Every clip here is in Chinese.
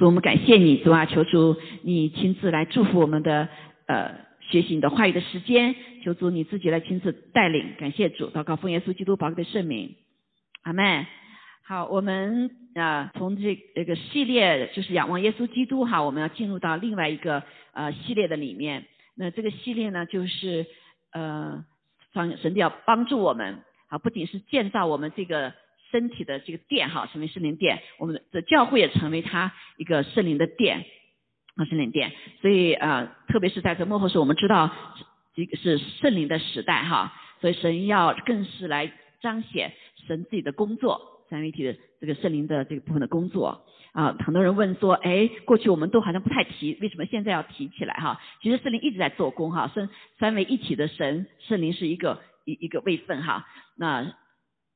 主，我们感谢你，主啊，求主你亲自来祝福我们的呃学习你的话语的时间，求主你自己来亲自带领，感谢主，祷告奉耶稣基督宝贵的圣名，阿门。好，我们啊从这这个系列就是仰望耶稣基督哈，我们要进入到另外一个呃系列的里面。那这个系列呢，就是呃，神神要帮助我们啊，不仅是建造我们这个身体的这个殿哈，成为圣灵殿，我们的教会也成为他一个圣灵的殿啊，圣灵殿。所以啊，特别是在这幕后时，我们知道这个是圣灵的时代哈，所以神要更是来彰显神自己的工作。三位一体的这个圣灵的这个部分的工作啊，很多人问说，哎，过去我们都好像不太提，为什么现在要提起来哈？其实圣灵一直在做工哈，圣三位一体的神圣灵是一个一一个位份哈，那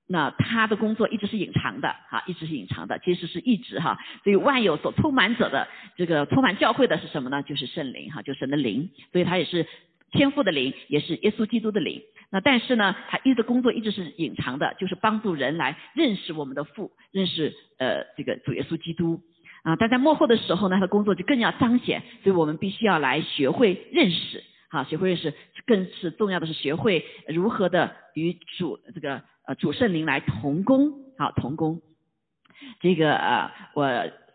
那他的工作一直是隐藏的哈，一直是隐藏的，其实是一直哈，所以万有所充满者的这个充满教会的是什么呢？就是圣灵哈，就神的灵，所以他也是天赋的灵，也是耶稣基督的灵。那但是呢，他一直工作一直是隐藏的，就是帮助人来认识我们的父，认识呃这个主耶稣基督啊。但在幕后的时候呢，他的工作就更要彰显，所以我们必须要来学会认识，好，学会认识，更是重要的是学会如何的与主这个呃主圣灵来同工，好同工。这个呃，我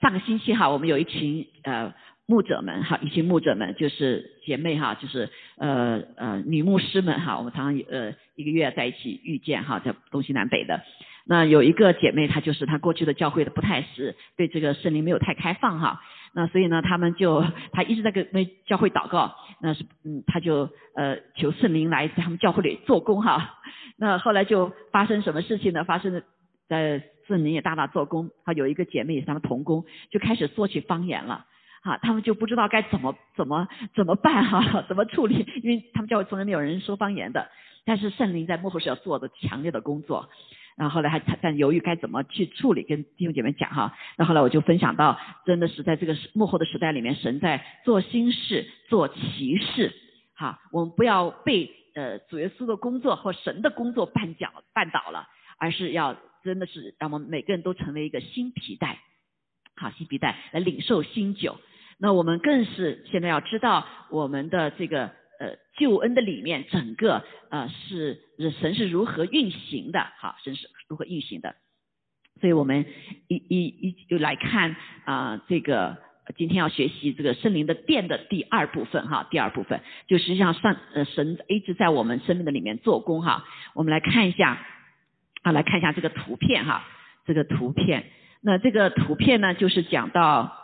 上个星期哈，我们有一群呃。牧者们哈，一群牧者们就是姐妹哈，就是呃呃女牧师们哈，我们常常呃一个月在一起遇见哈，在东西南北的。那有一个姐妹，她就是她过去的教会的不太是对这个圣灵没有太开放哈，那所以呢，他们就她一直在跟那教会祷告，那是嗯，她就呃求圣灵来在他们教会里做工哈。那后来就发生什么事情呢？发生在圣灵也大大做工，哈，有一个姐妹也是他们同工，就开始说起方言了。哈，他们就不知道该怎么怎么怎么办哈，怎么处理？因为他们教会从来没有人说方言的，但是圣灵在幕后是要做的强烈的工作。然后后来还在犹豫该怎么去处理，跟弟兄姐妹讲哈。那后来我就分享到，真的是在这个幕后的时代里面，神在做新事、做奇事。哈，我们不要被呃主耶稣的工作或神的工作绊脚绊倒了，而是要真的是让我们每个人都成为一个新皮带，好新皮带来领受新酒。那我们更是现在要知道我们的这个呃救恩的里面，整个呃是神是如何运行的，好，神是如何运行的。所以我们一一一就来看啊，这个今天要学习这个圣灵的殿的第二部分哈，第二部分就实际上上呃神一直在我们生命的里面做工哈。我们来看一下啊，来看一下这个图片哈，这个图片，那这个图片呢就是讲到。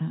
嗯，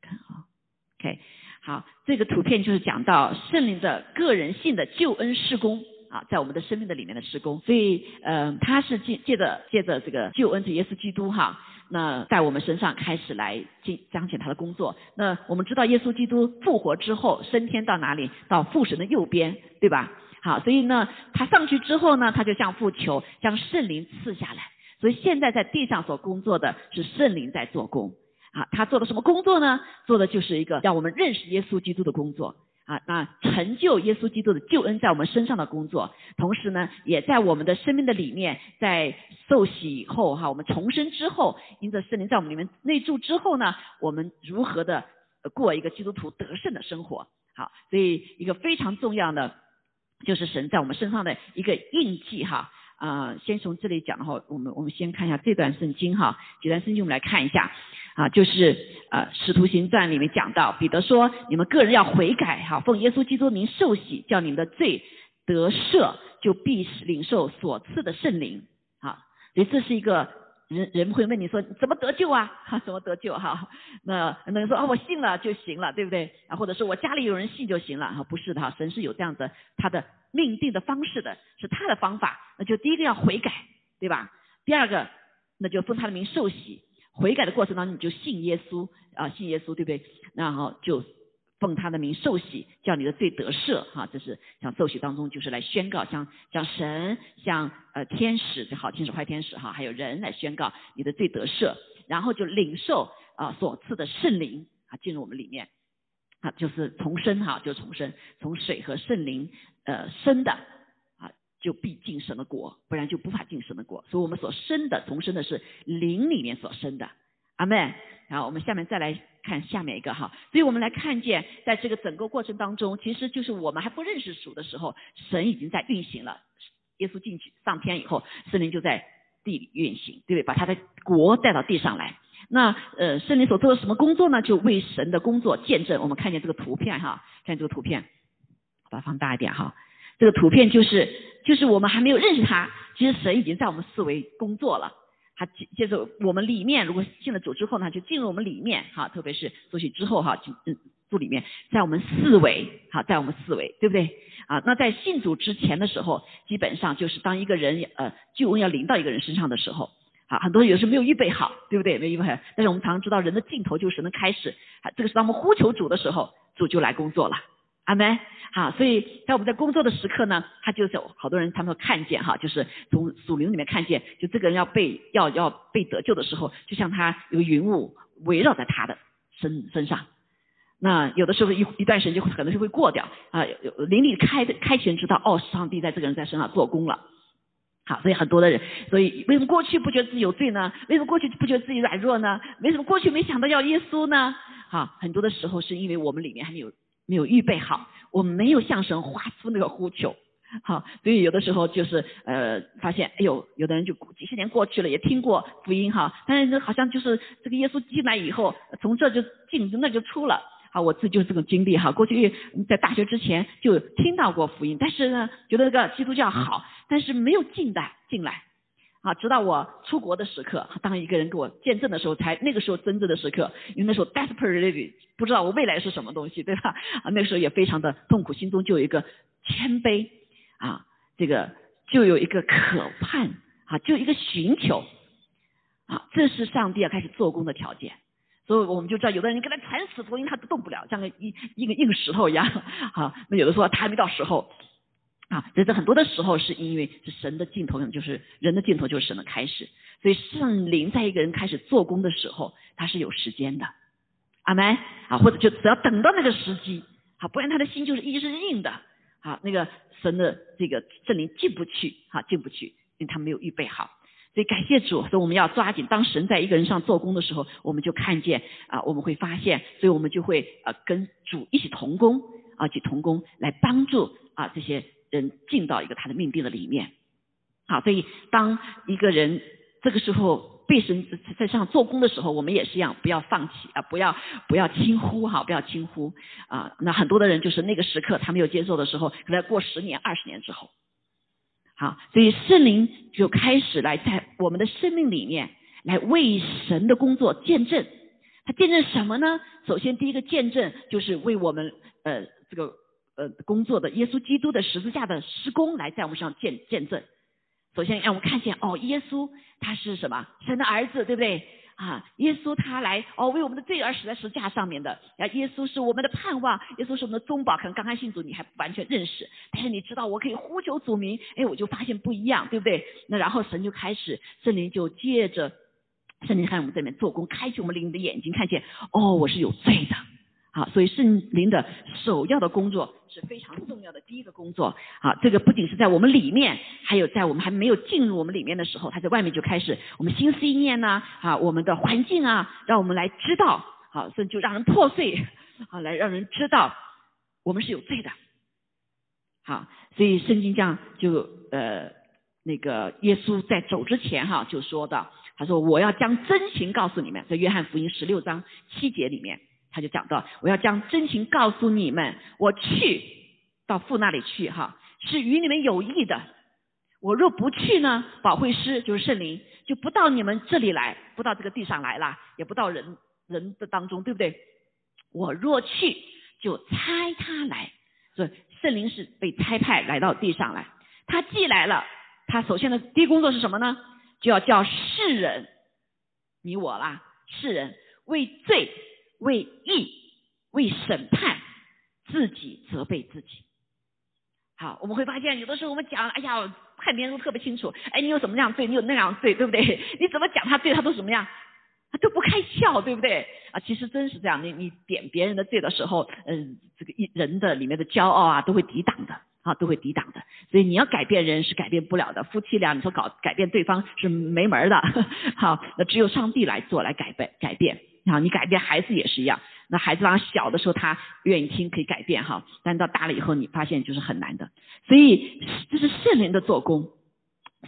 看啊，OK，好，这个图片就是讲到圣灵的个人性的救恩施工啊，在我们的生命的里面的施工，所以呃，他是借借着借着这个救恩的耶稣基督哈，那在我们身上开始来进彰显他的工作。那我们知道耶稣基督复活之后升天到哪里？到父神的右边，对吧？好，所以呢，他上去之后呢，他就向父求将圣灵赐下来。所以现在在地上所工作的是圣灵在做工。啊，他做的什么工作呢？做的就是一个让我们认识耶稣基督的工作啊，那成就耶稣基督的救恩在我们身上的工作，同时呢，也在我们的生命的里面，在受洗以后哈，我们重生之后，因着圣灵在我们里面内住之后呢，我们如何的过一个基督徒得胜的生活？好，所以一个非常重要的就是神在我们身上的一个印记哈啊，先从这里讲的话，我们我们先看一下这段圣经哈，这段圣经我们来看一下。啊，就是呃，《使徒行传》里面讲到，彼得说：“你们个人要悔改，哈，奉耶稣基督名受洗，叫你们的罪得赦，就必领受所赐的圣灵。”好，所以这是一个人人会问你说 怎么得救啊？哈，怎么得救？哈，那很多人说啊，我信了就行了，对不对？啊，或者说我家里有人信就行了？哈，不是的哈，神是有这样的他的命定的方式的，是他的方法。那就第一个要悔改，对吧？第二个，那就奉他的名受洗。悔改的过程当中，你就信耶稣啊，信耶稣，对不对？然后就奉他的名受洗，叫你的罪得赦，哈，这是像受洗当中就是来宣告，像像神，像呃天使，这好天使坏天使哈，还有人来宣告你的罪得赦，然后就领受啊所赐的圣灵啊进入我们里面，啊就是重生哈，就重生，从水和圣灵呃生的啊。就必进神的国，不然就无法进神的国。所以，我们所生的重生的是灵里面所生的阿妹，然后我们下面再来看下面一个哈，所以我们来看见，在这个整个过程当中，其实就是我们还不认识主的时候，神已经在运行了。耶稣进去上天以后，圣灵就在地里运行，对不对？把他的国带到地上来。那呃，圣灵所做的什么工作呢？就为神的工作见证。我们看见这个图片哈，看这个图片，把它放大一点哈。这个图片就是就是我们还没有认识他，其实神已经在我们四维工作了。他接接着我们里面，如果进了主之后呢，就进入我们里面哈，特别是做起之后哈，就嗯，住里面，在我们四维哈，在我们四维，对不对？啊，那在信主之前的时候，基本上就是当一个人呃救恩要临到一个人身上的时候，啊，很多人有时候没有预备好，对不对？没有预备好，但是我们常常知道人的尽头就是神的开始，啊，这个是当我们呼求主的时候，主就来工作了。阿门，好，所以在我们在工作的时刻呢，他就是好多人他们看见哈，就是从属灵里面看见，就这个人要被要要被得救的时候，就像他有云雾围绕在他的身身上。那有的时候一一段时间就可能就会过掉啊，灵力开的开前知道哦，上帝在这个人在身上做工了。好，所以很多的人，所以为什么过去不觉得自己有罪呢？为什么过去不觉得自己软弱呢？为什么过去没想到要耶稣呢？好，很多的时候是因为我们里面还没有。没有预备好，我没有向神发出那个呼求，好，所以有的时候就是呃，发现哎呦，有的人就几十年过去了，也听过福音哈，但是好像就是这个耶稣进来以后，从这就进，那就出了，好，我自己就是这种经历哈，过去在大学之前就听到过福音，但是呢，觉得这个基督教好，但是没有进来进来。啊，直到我出国的时刻，当一个人给我见证的时候，才那个时候真正的时刻。因为那时候 desperately 不知道我未来是什么东西，对吧？啊，那个时候也非常的痛苦，心中就有一个谦卑啊，这个就有一个渴盼啊，就一个寻求啊，这是上帝要开始做工的条件。所以我们就知道，有的人跟他缠死福音，他都动不了，像个一一个硬石头一样。好，那有的说他还没到时候。啊，在这很多的时候，是因为是神的尽头，就是人的尽头，就是神的开始。所以圣灵在一个人开始做工的时候，他是有时间的。阿门啊，或者就只要等到那个时机，好，不然他的心就是一直是硬的。好，那个神的这个圣灵进不去，好进不去，因为他没有预备好。所以感谢主，所以我们要抓紧，当神在一个人上做工的时候，我们就看见啊，我们会发现，所以我们就会呃跟主一起同工啊，去同工来帮助啊这些。人进到一个他的命定的里面，好，所以当一个人这个时候被神在在上做工的时候，我们也是一样，不要放弃啊，不要不要轻忽哈，不要轻忽啊。那很多的人就是那个时刻他没有接受的时候，可能过十年、二十年之后，好，所以圣灵就开始来在我们的生命里面来为神的工作见证。他见证什么呢？首先第一个见证就是为我们呃这个。呃，工作的耶稣基督的十字架的施工来在我们上见见证。首先让我们看见，哦，耶稣他是什么？神的儿子，对不对？啊，耶稣他来，哦，为我们的罪而死在十字架上面的。啊，耶稣是我们的盼望，耶稣是我们的宗保。可能刚刚信主你还不完全认识，但是你知道我可以呼求主名，哎，我就发现不一样，对不对？那然后神就开始，圣灵就借着圣灵在我们这边做工，开启我们灵的眼睛，看见，哦，我是有罪的。啊，所以圣灵的首要的工作是非常重要的第一个工作。啊，这个不仅是在我们里面，还有在我们还没有进入我们里面的时候，他在外面就开始我们心思意念呐，啊，我们的环境啊，让我们来知道，好，所以就让人破碎，好，来让人知道我们是有罪的。好，所以圣经这样就呃那个耶稣在走之前哈就说的，他说我要将真情告诉你们，在约翰福音十六章七节里面。他就讲到，我要将真情告诉你们，我去到父那里去，哈，是与你们有益的。我若不去呢，保惠师就是圣灵，就不到你们这里来，不到这个地上来了，也不到人人的当中，对不对？我若去，就差他来。所以圣灵是被差派来到地上来。他既来了，他首先的第一工作是什么呢？就要叫世人，你我啦，世人为罪。为义，为审判，自己责备自己。好，我们会发现，有的时候我们讲，哎呀，判别人都特别清楚。哎，你有什么样罪，你有那样罪，对不对？你怎么讲他罪，他都什么样？他都不开窍，对不对？啊，其实真是这样。你你点别人的罪的时候，嗯，这个一人的里面的骄傲啊，都会抵挡的。啊，都会抵挡的。所以你要改变人是改变不了的，夫妻俩你说搞改变对方是没门的。好，那只有上帝来做来改变改变。好，你改变孩子也是一样。那孩子当小的时候他愿意听可以改变哈，但到大了以后你发现就是很难的。所以这是圣灵的做工。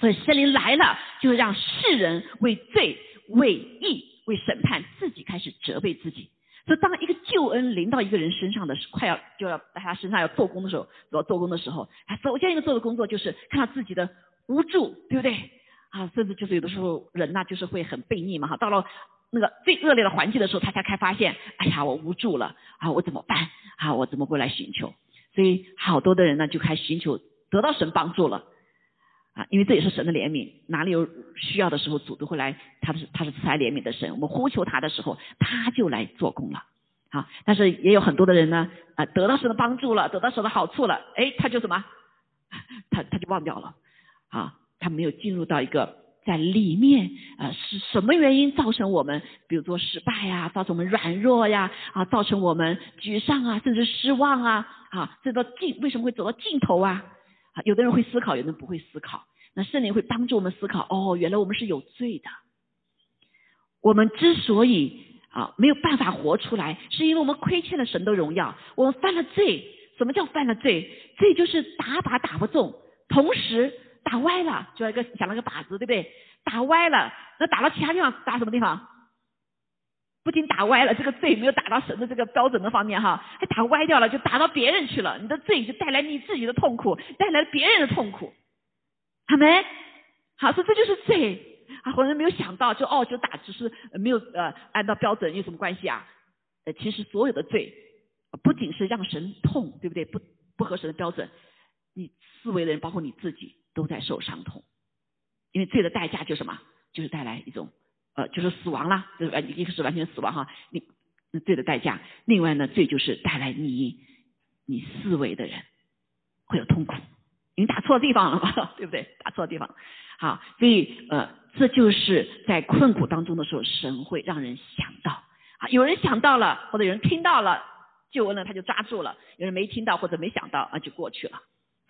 所以圣灵来了，就是让世人为罪、为义、为审判自己开始责备自己。所以当一个救恩临到一个人身上的时，快要就要在他身上要做工的时候，要做工的时候，他首先一个做的工作就是看到自己的无助，对不对？啊，甚至就是有的时候人呐，就是会很悖逆嘛，哈，到了那个最恶劣的环境的时候，他才开发现，哎呀，我无助了，啊，我怎么办？啊，我怎么会来寻求？所以好多的人呢，就开始寻求得到神帮助了。啊，因为这也是神的怜悯，哪里有需要的时候，主都会来。他是他是慈爱怜悯的神，我们呼求他的时候，他就来做工了。好，但是也有很多的人呢，啊，得到神的帮助了，得到神的好处了，哎，他就什么？他他就忘掉了。啊，他没有进入到一个在里面啊，是什么原因造成我们，比如说失败呀，造成我们软弱呀，啊，造成我们沮丧啊，甚至失望啊，啊，这到尽为什么会走到尽头啊？啊，有的人会思考，有的人不会思考。那圣灵会帮助我们思考，哦，原来我们是有罪的。我们之所以啊没有办法活出来，是因为我们亏欠了神的荣耀，我们犯了罪。什么叫犯了罪？罪就是打靶打不中，同时打歪了，就一个想了个靶子，对不对？打歪了，那打到其他地方，打什么地方？不仅打歪了，这个罪没有打到神的这个标准的方面哈，还打歪掉了，就打到别人去了。你的罪就带来你自己的痛苦，带来别人的痛苦。好没？好说这就是罪啊！好多人没有想到，就哦，就打只是没有呃按照标准有什么关系啊？呃，其实所有的罪不仅是让神痛，对不对？不不合神的标准，你四维的人，包括你自己，都在受伤痛。因为罪的代价就是什么？就是带来一种。呃，就是死亡啦，就是完一个是完全死亡哈，你那罪的代价。另外呢，罪就是带来你你思维的人会有痛苦，你打错地方了嘛，对不对？打错地方，好，所以呃，这就是在困苦当中的时候，神会让人想到啊，有人想到了，或者有人听到了救恩了，他就抓住了；有人没听到或者没想到啊，就过去了，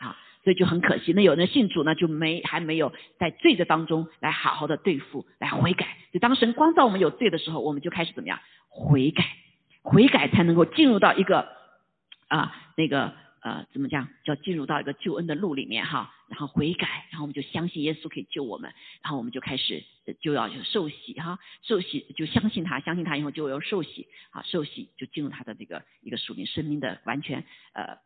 啊。所以就很可惜，那有人信主呢，就没还没有在罪的当中来好好的对付，来悔改。就当神光照我们有罪的时候，我们就开始怎么样悔改，悔改才能够进入到一个啊那个呃怎么讲叫进入到一个救恩的路里面哈。然后悔改，然后我们就相信耶稣可以救我们，然后我们就开始就要就受洗哈，受洗就相信他，相信他以后就要受洗，好受洗就进入他的这个一个属灵生命的完全呃。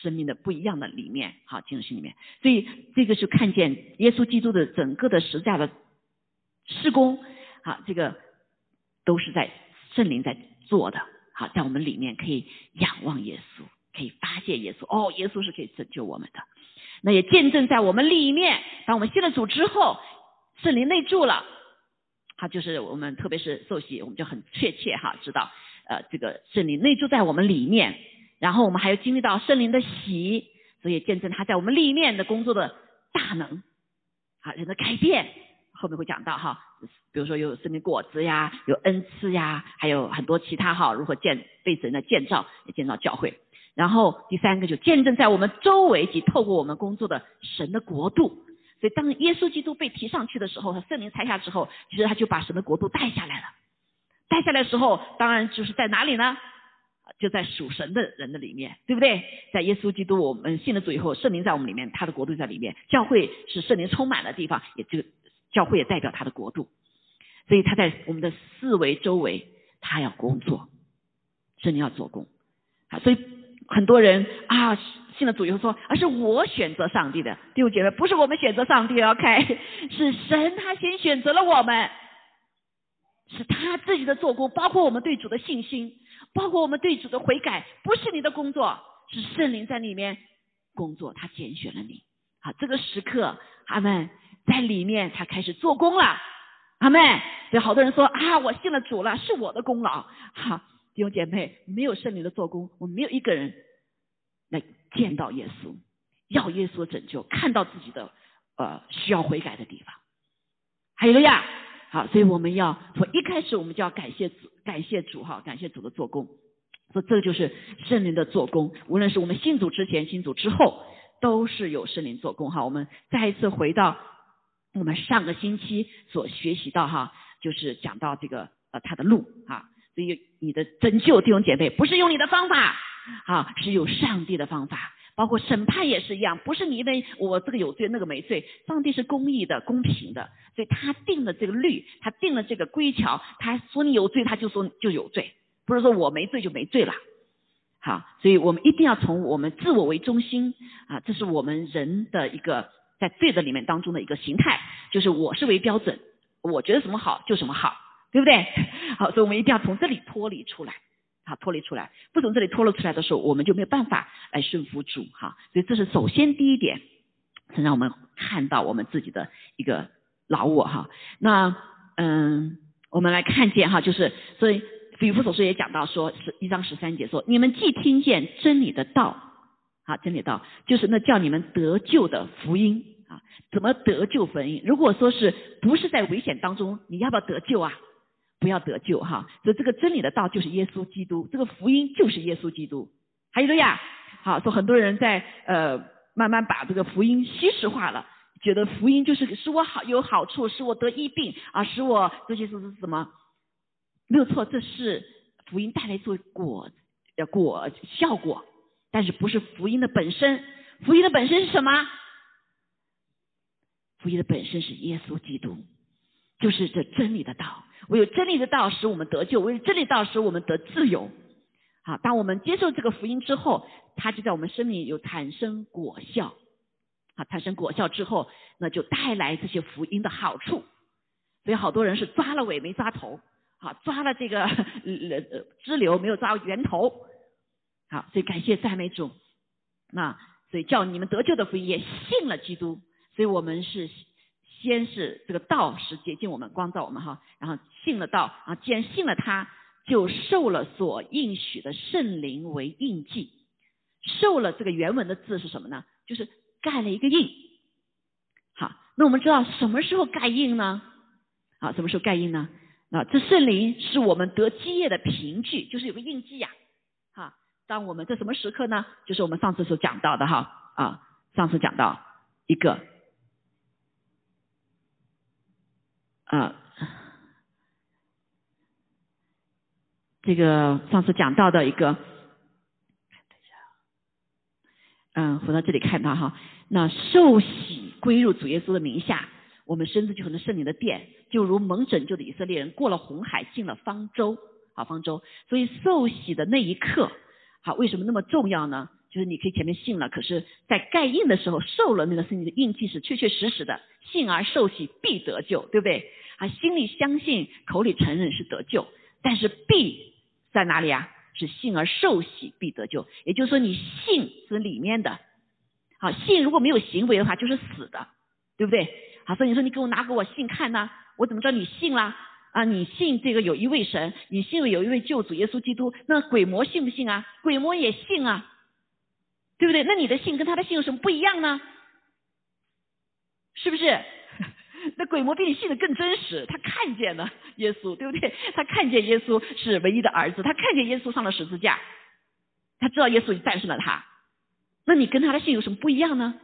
生命的不一样的里面，好进入心里面，所以这个是看见耶稣基督的整个的实价的施工，好，这个都是在圣灵在做的，好，在我们里面可以仰望耶稣，可以发现耶稣，哦，耶稣是可以拯救我们的，那也见证在我们里面，当我们信了主之后，圣灵内住了，好，就是我们特别是受洗，我们就很确切哈，知道，呃，这个圣灵内住在我们里面。然后我们还要经历到圣灵的喜，所以见证他在我们里面的工作的大能，啊，人的改变，后面会讲到哈，比如说有圣灵果子呀，有恩赐呀，还有很多其他哈，如何建被神的建造，建造教会。然后第三个就见证在我们周围及透过我们工作的神的国度。所以当耶稣基督被提上去的时候，他圣灵拆下之后，其实他就把神的国度带下来了。带下来的时候，当然就是在哪里呢？就在属神的人的里面，对不对？在耶稣基督，我们信了主以后，圣灵在我们里面，他的国度在里面。教会是圣灵充满的地方，也就教会也代表他的国度。所以他在我们的四维周围，他要工作，圣灵要做工啊。所以很多人啊，信了主以后说，而是我选择上帝的弟兄姐妹，不是我们选择上帝，OK？是神他先选择了我们，是他自己的做工，包括我们对主的信心。包括我们对主的悔改，不是你的工作，是圣灵在里面工作，他拣选了你。好，这个时刻，阿门，在里面他开始做工了，阿门。有好多人说啊，我信了主了，是我的功劳。好，弟兄姐妹，没有圣灵的做工，我没有一个人来见到耶稣，要耶稣拯救，看到自己的呃需要悔改的地方。还有呀。好，所以我们要从一开始我们就要感谢主，感谢主哈，感谢主的做工。说这就是圣灵的做工，无论是我们信主之前、信主之后，都是有圣灵做工哈。我们再一次回到我们上个星期所学习到哈，就是讲到这个呃他的路啊，所以你的拯救弟兄姐妹不是用你的方法啊，是有上帝的方法。包括审判也是一样，不是你因为我这个有罪那个没罪，上帝是公义的、公平的，所以他定了这个律，他定了这个规条，他说你有罪，他就说就有罪，不是说我没罪就没罪了。好，所以我们一定要从我们自我为中心啊，这是我们人的一个在罪的里面当中的一个形态，就是我是为标准，我觉得什么好就什么好，对不对？好，所以我们一定要从这里脱离出来。啊，脱离出来，不从这里脱落出来的时候，我们就没有办法来顺服主哈。所以这是首先第一点，是让我们看到我们自己的一个老我哈。那嗯，我们来看见哈，就是所以比夫所说也讲到说，是一章十三节说，你们既听见真理的道，啊，真理道就是那叫你们得救的福音啊。怎么得救福音？如果说是不是在危险当中，你要不要得救啊？不要得救哈，所以这个真理的道就是耶稣基督，这个福音就是耶稣基督。还有个呀，好，说很多人在呃慢慢把这个福音稀释化了，觉得福音就是使我好有好处，使我得疫病啊，使我这些是是什么？没有错，这是福音带来做果的果效果，但是不是福音的本身。福音的本身是什么？福音的本身是耶稣基督，就是这真理的道。唯有真理的道使我们得救，唯有真理道使我们得自由。好，当我们接受这个福音之后，它就在我们生命有产生果效。好，产生果效之后，那就带来这些福音的好处。所以好多人是抓了尾没抓头，好，抓了这个呃支流没有抓源头。好，所以感谢赞美主。那所以叫你们得救的福音也信了基督，所以我们是。先是这个道是接近我们光照我们哈，然后信了道啊，既然信了他，就受了所应许的圣灵为印记，受了这个原文的字是什么呢？就是盖了一个印。好，那我们知道什么时候盖印呢？啊，什么时候盖印呢？啊，这圣灵是我们得基业的凭据，就是有个印记呀。哈，当我们在什么时刻呢？就是我们上次所讲到的哈啊，上次讲到一个。啊，这个上次讲到的一个，嗯，回到这里看到哈，那受洗归入主耶稣的名下，我们身子就成了圣灵的殿，就如蒙拯救的以色列人过了红海进了方舟，好方舟，所以受洗的那一刻，好，为什么那么重要呢？就是你可以前面信了，可是在盖印的时候受了那个圣灵的印记是确确实实的，信而受洗必得救，对不对？啊，心里相信，口里承认是得救，但是必在哪里啊？是信而受洗必得救，也就是说你信是里面的，好信如果没有行为的话就是死的，对不对？好，所以你说你给我拿给我信看呢，我怎么知道你信啦？啊，你信这个有一位神，你信有一位救主耶稣基督，那鬼魔信不信啊？鬼魔也信啊。对不对？那你的信跟他的信有什么不一样呢？是不是？那鬼魔比你信的更真实，他看见了耶稣，对不对？他看见耶稣是唯一的儿子，他看见耶稣上了十字架，他知道耶稣战胜了他。那你跟他的信有什么不一样呢？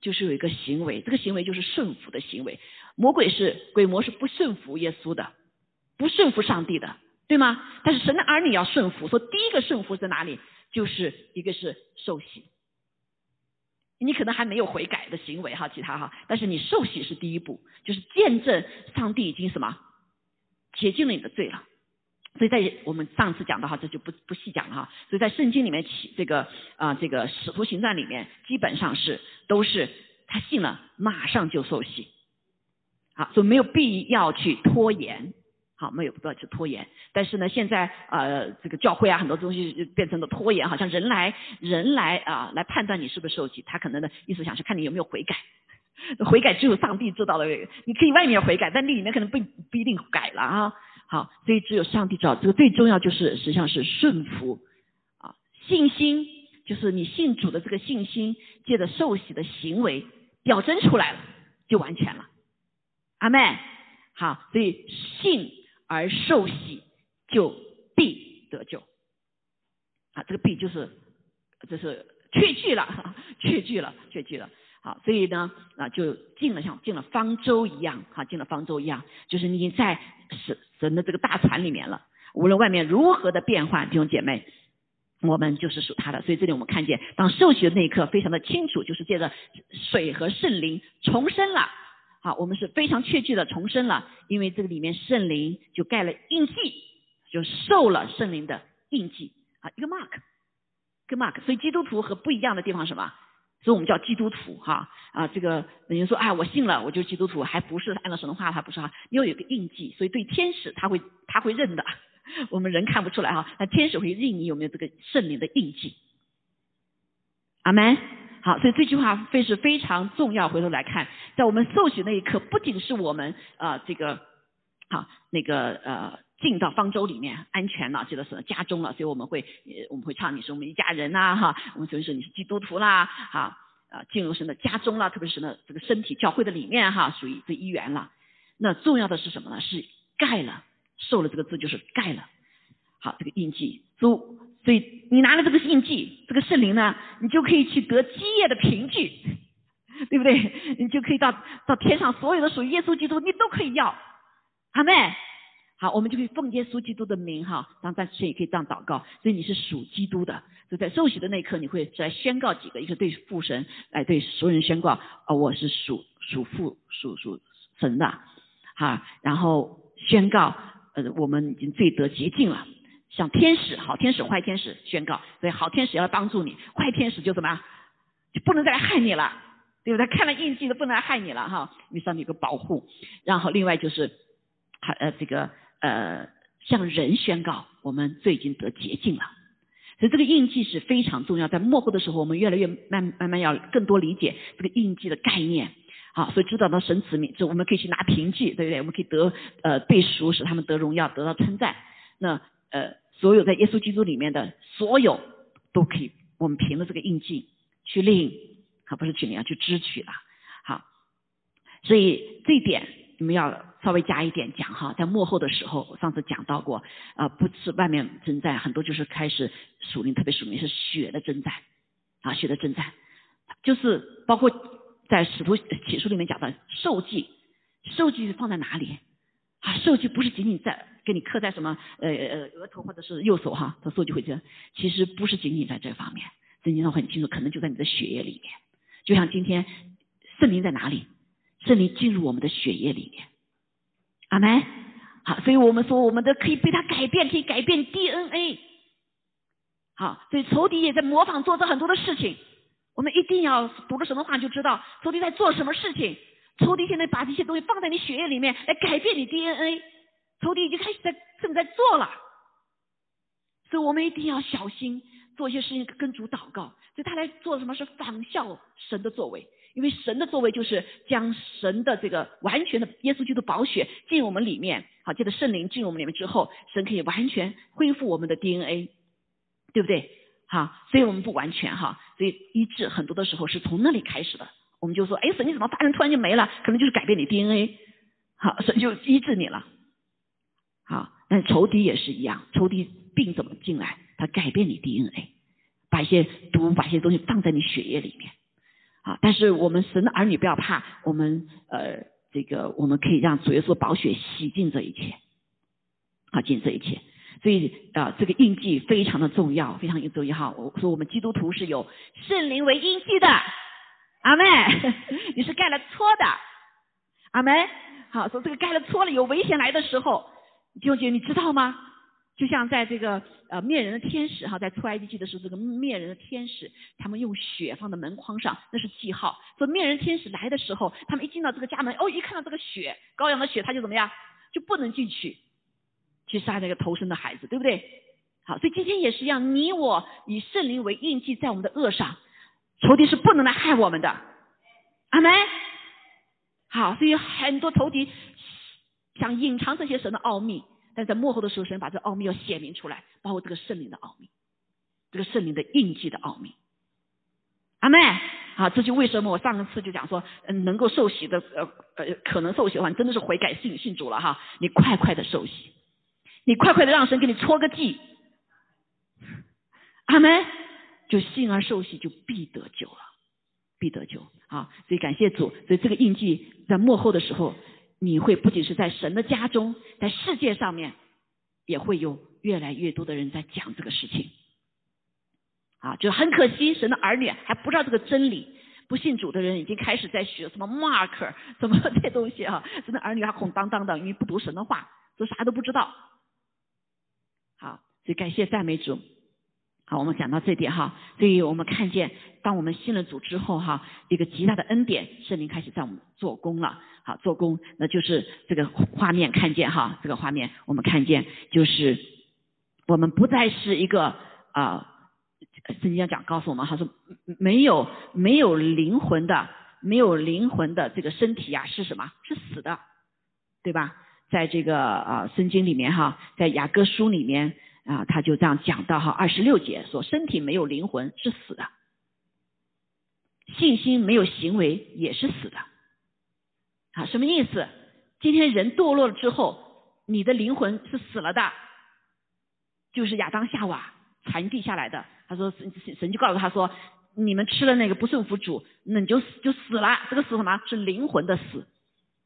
就是有一个行为，这个行为就是顺服的行为。魔鬼是鬼魔是不顺服耶稣的，不顺服上帝的，对吗？但是神的儿女要顺服，说第一个顺服在哪里？就是一个是受洗。你可能还没有悔改的行为哈，其他哈，但是你受洗是第一步，就是见证上帝已经什么洁净了你的罪了。所以在我们上次讲的哈，这就不不细讲了哈。所以在圣经里面起这个啊这个使徒行传里面，基本上是都是他信了马上就受洗，好，所以没有必要去拖延。好，没有不要去拖延，但是呢，现在呃，这个教会啊，很多东西变成了拖延，好像人来人来啊，来判断你是不是受洗，他可能的意思想是看你有没有悔改，悔改只有上帝知道的，你可以外面悔改，但里面可能不不一定改了啊。好，所以只有上帝知道，这个最重要就是实际上是顺服啊，信心就是你信主的这个信心，借着受洗的行为表征出来了，就完全了。阿妹，好，所以信。而受洗就必得救，啊，这个必就是这是确据了，确据了，确据了。好，所以呢，啊，就进了像进了方舟一样，哈，进了方舟一样，就是你在神神的这个大船里面了。无论外面如何的变幻，弟兄姐妹，我们就是属他的。所以这里我们看见，当受洗的那一刻，非常的清楚，就是借着水和圣灵重生了。啊，我们是非常确据的重生了，因为这个里面圣灵就盖了印记，就受了圣灵的印记啊，一个 mark，一个 mark。所以基督徒和不一样的地方什么？所以我们叫基督徒哈啊，这个等于说啊，我信了，我就基督徒，还不是按照神的话，他不是哈，你要有个印记，所以对天使他会他会认的，我们人看不出来哈，那天使会认你有没有这个圣灵的印记。阿门。好，所以这句话非是非常重要。回头来看，在我们受洗那一刻，不仅是我们啊这个好那个呃进到方舟里面安全了，记得是家中了，所以我们会我们会唱你是我们一家人呐哈，我们所以说你是基督徒啦哈啊进入神的家中了，特别是呢这个身体教会的里面哈，属于这一员了。那重要的是什么呢？是盖了，受了这个字就是盖了。好，这个印记，所所以你拿了这个印记，这个圣灵呢，你就可以去得基业的凭据，对不对？你就可以到到天上所有的属于耶稣基督，你都可以要，阿妹。好，我们就可以奉耶稣基督的名哈，当暂时也可以这样祷告。所以你是属基督的，就在受洗的那一刻，你会在宣告几个，一个对父神，来对所有人宣告，啊，我是属属父属属神的，哈，然后宣告，呃，我们已经罪得洁净了。像天使，好天使、坏天使宣告，所以好天使要帮助你，坏天使就怎么样，就不能再来害你了，对不对？看了印记都不能来害你了哈，你上面有个保护。然后另外就是，还呃这个呃向人宣告，我们罪已经得洁净了。所以这个印记是非常重要，在幕后的时候，我们越来越慢慢慢要更多理解这个印记的概念，好，所以知道到神子民，就我们可以去拿凭据，对不对？我们可以得呃背书，使他们得荣耀，得到称赞。那呃。所有在耶稣基督里面的所有都可以，我们凭着这个印记去领，啊，不是去领啊，去支取了，好，所以这一点你们要稍微加一点讲哈，在幕后的时候，我上次讲到过，啊，不是外面征战，很多就是开始属灵，特别属灵是血的征战，啊，血的征战，就是包括在使徒启示里面讲的受祭，受祭放在哪里？啊，受祭不是仅仅在。给你刻在什么呃呃额头或者是右手哈，他数据会这样。其实不是仅仅在这方面，圣经上很清楚，可能就在你的血液里面。就像今天圣灵在哪里？圣灵进入我们的血液里面。阿门。好，所以我们说我们的可以被他改变，可以改变 DNA。好，所以仇敌也在模仿做着很多的事情。我们一定要读了什么话就知道仇敌在做什么事情。仇敌现在把这些东西放在你血液里面来改变你 DNA。仇敌已经开始在正在做了，所以我们一定要小心做一些事情，跟主祷告。所以他来做什么是仿效神的作为，因为神的作为就是将神的这个完全的耶稣基督宝血进入我们里面，好，借着圣灵进入我们里面之后，神可以完全恢复我们的 DNA，对不对？好，所以我们不完全哈，所以医治很多的时候是从那里开始的。我们就说，哎，神你怎么发人突然就没了？可能就是改变你 DNA，好，神就医治你了。好，但仇敌也是一样，仇敌病怎么进来？他改变你 DNA，把一些毒，把一些东西放在你血液里面。啊，但是我们神的儿女不要怕，我们呃，这个我们可以让主耶稣宝血洗净这一切，啊，净这一切。所以啊，这个印记非常的重要，非常重要哈。我说我们基督徒是有圣灵为印记的，阿妹，你是盖了戳的，阿妹。好，说这个盖了戳了，有危险来的时候。弟兄姐，你知道吗？就像在这个呃灭人的天使哈，在出埃及记的时候，这个灭人的天使，他们用血放在门框上，那是记号。说灭人天使来的时候，他们一进到这个家门，哦，一看到这个血，羔羊的血，他就怎么样，就不能进去，去杀那个投生的孩子，对不对？好，所以今天也是一样，你我以圣灵为印记在我们的恶上，仇敌是不能来害我们的，阿门。好，所以很多仇敌。想隐藏这些神的奥秘，但在幕后的时候，神把这奥秘要显明出来，包括这个圣灵的奥秘，这个圣灵的印记的奥秘。阿妹，啊，这就为什么我上次就讲说，嗯，能够受洗的，呃呃，可能受洗的话，真的是悔改信信主了哈，你快快的受洗，你快快的让神给你搓个记。阿门，就信而受洗就必得救了。必得救。啊，所以感谢主，所以这个印记在幕后的时候，你会不仅是在神的家中，在世界上面，也会有越来越多的人在讲这个事情。啊，就很可惜，神的儿女还不知道这个真理，不信主的人已经开始在学什么 mark 什么这些东西啊，神的儿女还空荡荡的，因为不读神的话，都啥都不知道。好，所以感谢赞美主。好，我们讲到这点哈，所以我们看见，当我们信了主之后哈，一个极大的恩典，圣灵开始在我们做工了。好，做工，那就是这个画面看见哈，这个画面我们看见，就是我们不再是一个啊，圣经讲告诉我们，他说没有没有灵魂的，没有灵魂的这个身体呀是什么？是死的，对吧？在这个啊圣经里面哈，在雅各书里面。啊，他就这样讲到哈，二十六节说，身体没有灵魂是死的，信心没有行为也是死的。啊，什么意思？今天人堕落了之后，你的灵魂是死了的，就是亚当夏娃传递下来的。他说神神就告诉他说，你们吃了那个不顺服主，那你就就死了。这个死什么？是灵魂的死，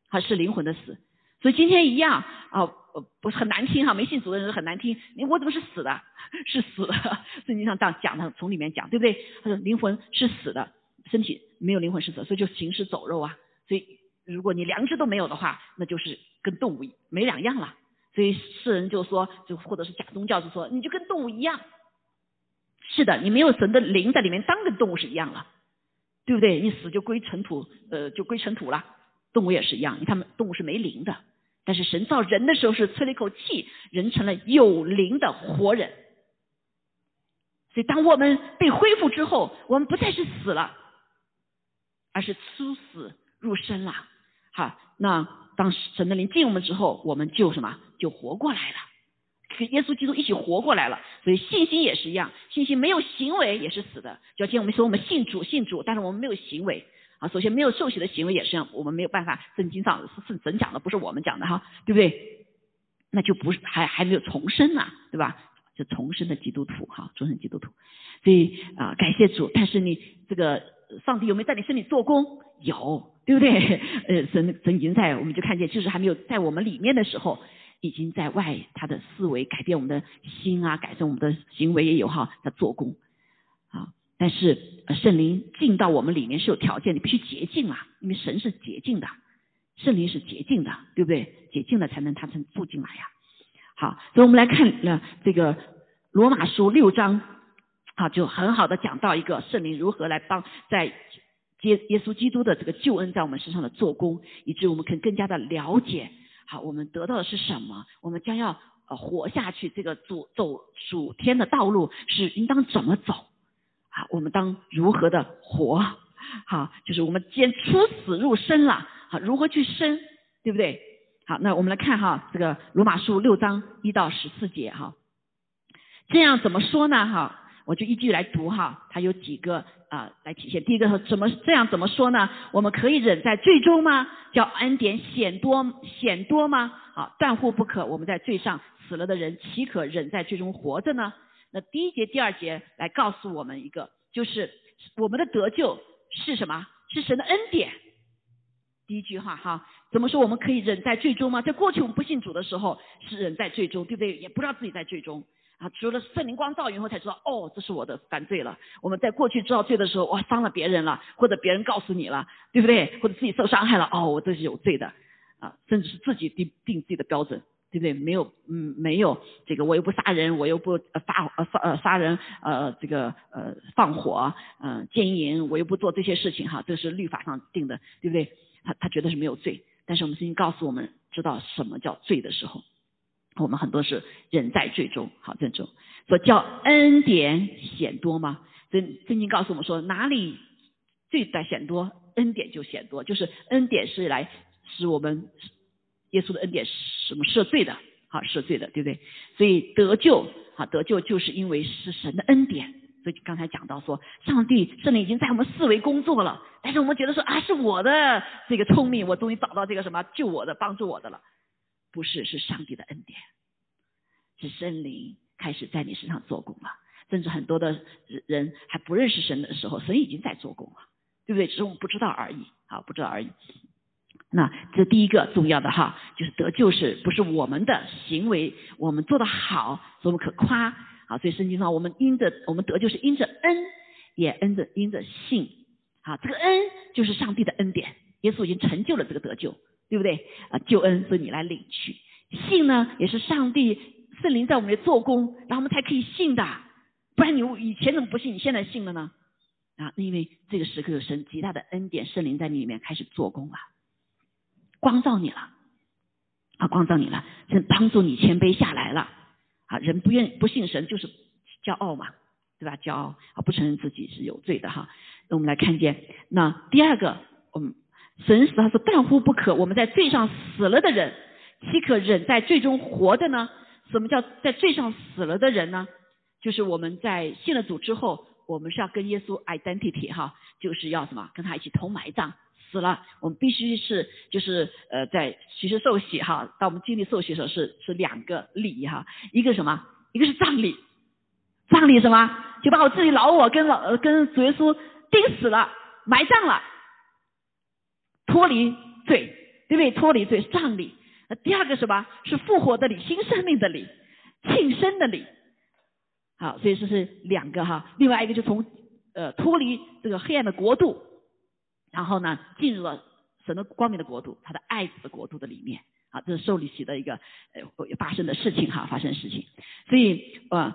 还是灵魂的死？所以今天一样啊。不是很难听哈，没信主的人很难听。我怎么是死的？是死的。圣经上这样讲的，从里面讲，对不对？他说灵魂是死的，身体没有灵魂是死，所以就行尸走肉啊。所以如果你良知都没有的话，那就是跟动物没两样了。所以世人就说，就或者是假宗教就说，你就跟动物一样。是的，你没有神的灵在里面，当跟动物是一样了，对不对？你死就归尘土，呃，就归尘土了。动物也是一样，他们动物是没灵的。但是神造人的时候是吹了一口气，人成了有灵的活人。所以当我们被恢复之后，我们不再是死了，而是出死入生了。好，那当神的灵进我们之后，我们就什么？就活过来了，跟耶稣基督一起活过来了。所以信心也是一样，信心没有行为也是死的。就今天我们说我们信主信主，但是我们没有行为。啊，首先没有受洗的行为也是，我们没有办法。圣经上是神讲的，不是我们讲的哈，对不对？那就不是还还没有重生呢，对吧？就重生的基督徒哈，重生基督徒。所以啊，感谢主。但是你这个上帝有没有在你身体做工？有，对不对？呃，神神已经在，我们就看见，就是还没有在我们里面的时候，已经在外他的思维改变我们的心啊，改正我们的行为也有哈，在做工。但是圣灵进到我们里面是有条件，你必须洁净啊，因为神是洁净的，圣灵是洁净的，对不对？洁净了才能他才住进来呀。好，所以我们来看了这个罗马书六章，啊，就很好的讲到一个圣灵如何来帮在接耶稣基督的这个救恩在我们身上的做工，以致我们可以更加的了解，好，我们得到的是什么？我们将要呃活下去，这个主走属天的道路是应当怎么走？我们当如何的活？好，就是我们既然出死入生了，好，如何去生，对不对？好，那我们来看哈，这个罗马书六章一到十四节哈，这样怎么说呢？哈，我就一句来读哈，它有几个啊来体现。第一个说怎么这样怎么说呢？我们可以忍在最终吗？叫恩典显多显多吗？好，断乎不可。我们在罪上死了的人，岂可忍在最终活着呢？那第一节、第二节来告诉我们一个，就是我们的得救是什么？是神的恩典。第一句话哈，怎么说我们可以忍在最终吗？在过去我们不信主的时候是忍在最终，对不对？也不知道自己在最终啊，除了圣灵光照以后才知道，哦，这是我的犯罪了。我们在过去知道罪的时候，哇，伤了别人了，或者别人告诉你了，对不对？或者自己受伤害了，哦，我这是有罪的啊，甚至是自己定定自己的标准。对不对？没有，嗯，没有这个，我又不杀人，我又不发呃杀呃杀人，呃这个呃放火，嗯奸淫，我又不做这些事情哈，这是律法上定的，对不对？他他觉得是没有罪，但是我们圣经告诉我们，知道什么叫罪的时候，我们很多是人在罪中，好这种说叫恩典显多吗？圣圣经告诉我们说，哪里罪在显多，恩典就显多，就是恩典是来使我们。耶稣的恩典是什么赦罪的？好赦罪的，对不对？所以得救，好得救就是因为是神的恩典。所以刚才讲到说，上帝圣灵已经在我们四维工作了，但是我们觉得说啊，是我的这个聪明，我终于找到这个什么救我的、帮助我的了。不是，是上帝的恩典，是圣灵开始在你身上做工了。甚至很多的人还不认识神的时候，神已经在做工了。对不对？只是我们不知道而已，啊，不知道而已。那这第一个重要的哈，就是得救是不是我们的行为，我们做的好，所以我们可夸。啊，所以圣经上我们因着我们得救是因着恩，也恩着因着信。啊，这个恩就是上帝的恩典，耶稣已经成就了这个得救，对不对？啊，救恩是你来领取。信呢，也是上帝圣灵在我们里做工，然后我们才可以信的。不然你以前怎么不信？你现在信了呢？啊，因为这个时刻有神极大的恩典，圣灵在你里面开始做工了。光照你了，啊，光照你了，是帮助你谦卑下来了，啊，人不愿不信神就是骄傲嘛，对吧？骄傲啊，不承认自己是有罪的哈。那我们来看见，那第二个，嗯，神使他说但乎不可，我们在罪上死了的人，岂可忍在罪中活的呢？什么叫在罪上死了的人呢？就是我们在信了主之后，我们是要跟耶稣 identity 哈，就是要什么？跟他一起同埋葬。死了，我们必须是就是呃，在其实受洗哈，当我们经历受洗的时候是是两个礼哈，一个什么？一个是葬礼，葬礼什么？就把我自己老我跟老跟主耶稣钉死了，埋葬了，脱离罪，对不对？脱离罪，葬礼。那第二个什么？是复活的礼，新生命的礼，庆生的礼。好，所以这是两个哈。另外一个就从呃脱离这个黑暗的国度。然后呢，进入了神的光明的国度，他的爱子的国度的里面啊，这是受礼席的一个呃发生的事情哈，发生的事情。所以呃，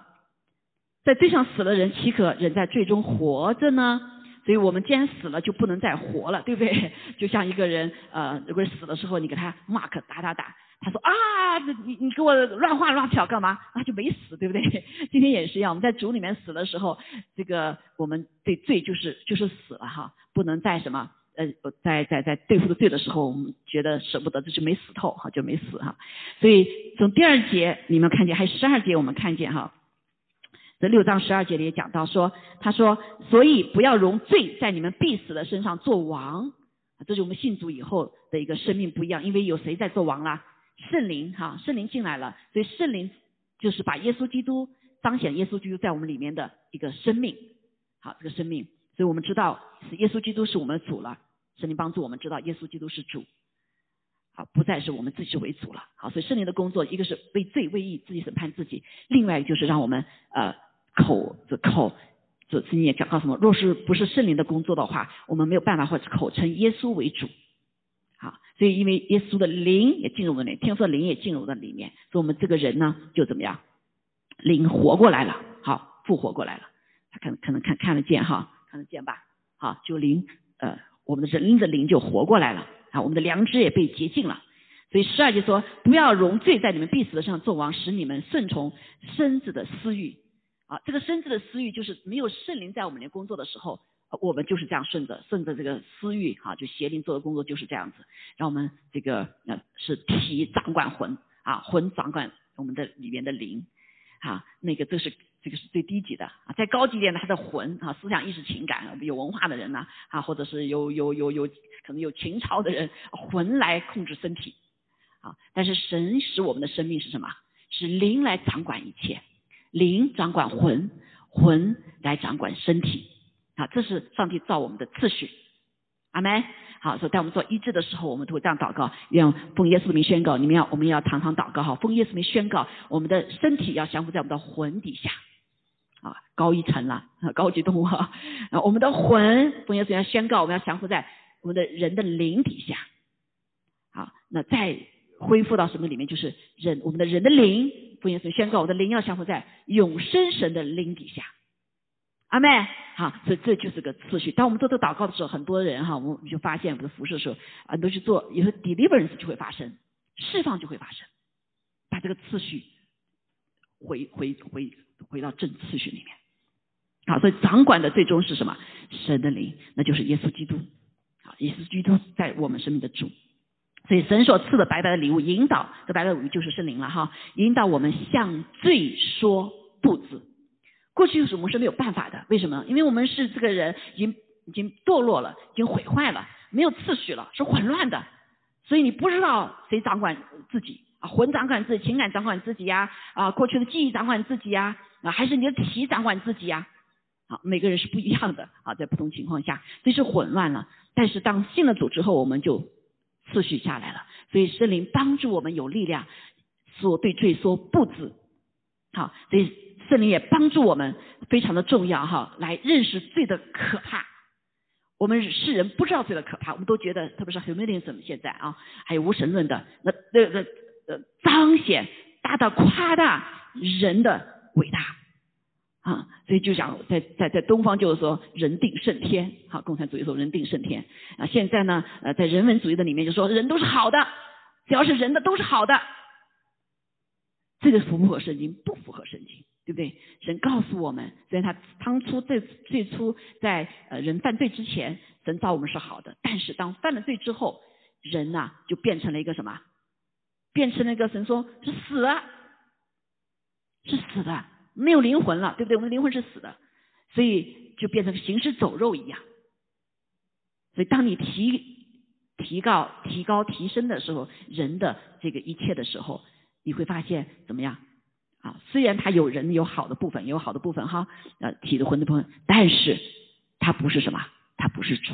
在地上死了人，岂可人在最终活着呢？所以我们既然死了，就不能再活了，对不对？就像一个人呃，如果死的时候，你给他 mark 打打打，他说啊，你你给我乱画乱挑干嘛？那就没死，对不对？今天也是一样，我们在主里面死的时候，这个我们对罪就是就是死了哈。不能在什么呃，在在在对付的罪的时候，我们觉得舍不得，这就没死透哈，就没死哈。所以从第二节你们看见，还有十二节我们看见哈，这六章十二节里也讲到说，他说，所以不要容罪在你们必死的身上做王，这是我们信主以后的一个生命不一样，因为有谁在做王啦？圣灵哈，圣灵进来了，所以圣灵就是把耶稣基督彰显耶稣基督在我们里面的一个生命，好，这个生命。所以我们知道耶稣基督是我们的主了，圣灵帮助我们知道耶稣基督是主，好，不再是我们自己为主了。好，所以圣灵的工作，一个是为罪为义自己审判自己，另外就是让我们呃口这口这圣经也讲到什么，若是不是圣灵的工作的话，我们没有办法或者口称耶稣为主。好，所以因为耶稣的灵也进入了里，天父的灵也进入了里面，所以我们这个人呢就怎么样，灵活过来了，好，复活过来了，他可能可能看看得见哈。看得见吧？好，就灵，呃，我们的人的灵就活过来了啊，我们的良知也被洁净了。所以十二节说，不要容罪在你们必死的上做王，使你们顺从身子的私欲啊。这个身子的私欲就是没有圣灵在我们里工作的时候，我们就是这样顺着顺着这个私欲哈，就邪灵做的工作就是这样子，让我们这个呃是体掌管魂啊，魂掌管我们的里面的灵啊，那个这是。这个是最低级的啊，再高级一点的，他的魂啊，思想意识情感有文化的人呢啊，或者是有有有有可能有情操的人，魂来控制身体啊。但是神使我们的生命是什么？是灵来掌管一切，灵掌管魂，魂来掌管身体啊。这是上帝造我们的次序，阿门。好，所以在我们做医治的时候，我们都会这样祷告，用奉耶稣名宣告，你们要我们要常常祷告哈，奉耶稣名宣告，我们的身体要降服在我们的魂底下。啊，高一层了，高级动物啊！我们的魂，奉耶稣要宣告，我们要降服在我们的人的灵底下。好，那再恢复到什么里面？就是人，我们的人的灵，奉耶稣宣告，我的灵要降服在永生神的灵底下。阿妹，好，所以这就是个次序。当我们做这祷告的时候，很多人哈，我们就发现我们的服饰的时候啊，都去做，有时候 deliverance 就会发生，释放就会发生，把这个次序回回回。回到正次序里面，好，所以掌管的最终是什么？神的灵，那就是耶稣基督。好，耶稣基督在我们生命的主，所以神所赐的白白的礼物，引导这白白的礼物就是圣灵了哈，引导我们向罪说不字。过去是我们是没有办法的，为什么？因为我们是这个人已经已经堕落了，已经毁坏了，没有次序了，是混乱的，所以你不知道谁掌管自己啊。魂掌管自己，情感掌管自己呀，啊，过去的记忆掌管自己呀，啊，还是你的体掌管自己呀？好，每个人是不一样的啊，在不同情况下，所以是混乱了。但是当信了主之后，我们就次序下来了。所以圣灵帮助我们有力量，说对罪说不止。好，所以圣灵也帮助我们非常的重要哈，来认识罪的可怕。我们世人不知道罪的可怕，我们都觉得，特别是 humanism 现在啊，还有无神论的，那那那呃彰显大大夸大人的伟大。啊，所以就讲在在在东方就是说人定胜天，好，共产主义说人定胜天啊。现在呢，呃，在人文主义的里面就说人都是好的，只要是人的都是好的。这个符不符合圣经？不符合圣经，对不对？神告诉我们，虽然他当初最最初在呃人犯罪之前，神造我们是好的，但是当犯了罪之后，人呐就变成了一个什么？变成了一个神说是死，是死的。没有灵魂了，对不对？我们的灵魂是死的，所以就变成行尸走肉一样。所以当你提提高、提高、提升的时候，人的这个一切的时候，你会发现怎么样？啊，虽然他有人有好的部分，有好的部分哈，呃，体的魂的部分，但是他不是什么？他不是主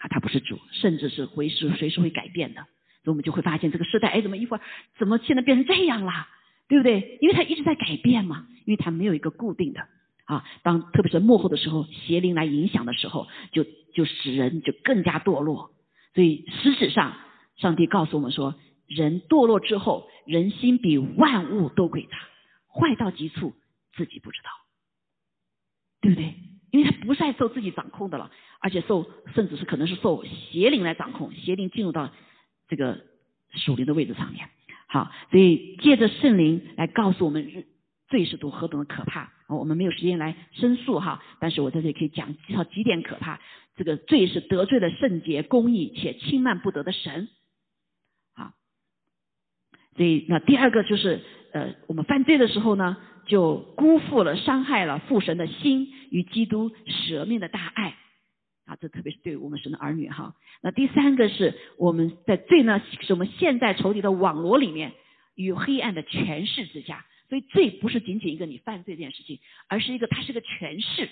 啊，他不是主，甚至是随时随时会改变的。所以我们就会发现这个时代，哎，怎么一会儿怎么现在变成这样了？对不对？因为它一直在改变嘛，因为它没有一个固定的啊。当特别是幕后的时候，邪灵来影响的时候，就就使人就更加堕落。所以实质上，上帝告诉我们说，人堕落之后，人心比万物都诡诈，坏到极处，自己不知道，对不对？因为他不再受自己掌控的了，而且受甚至是可能是受邪灵来掌控，邪灵进入到这个属灵的位置上面。好，所以借着圣灵来告诉我们罪是多何等的可怕啊。我们没有时间来申诉哈，但是我在这里可以讲介绍几点可怕。这个罪是得罪了圣洁、公义且轻慢不得的神。好，所以那第二个就是呃，我们犯罪的时候呢，就辜负了、伤害了父神的心与基督舍命的大爱。啊，这特别是对我们神的儿女哈。那第三个是我们在罪呢，是我们现在仇敌的网罗里面与黑暗的权势之下。所以罪不是仅仅一个你犯罪这件事情，而是一个它是个权势。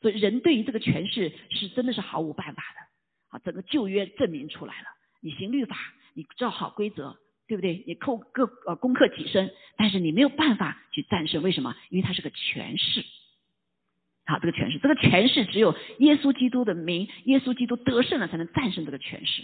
所以人对于这个权势是真的是毫无办法的。啊，整个旧约证明出来了，你行律法，你照好规则，对不对？你扣各呃功课己身，但是你没有办法去战胜，为什么？因为它是个权势。好，这个权势，这个权势只有耶稣基督的名，耶稣基督得胜了，才能战胜这个权势。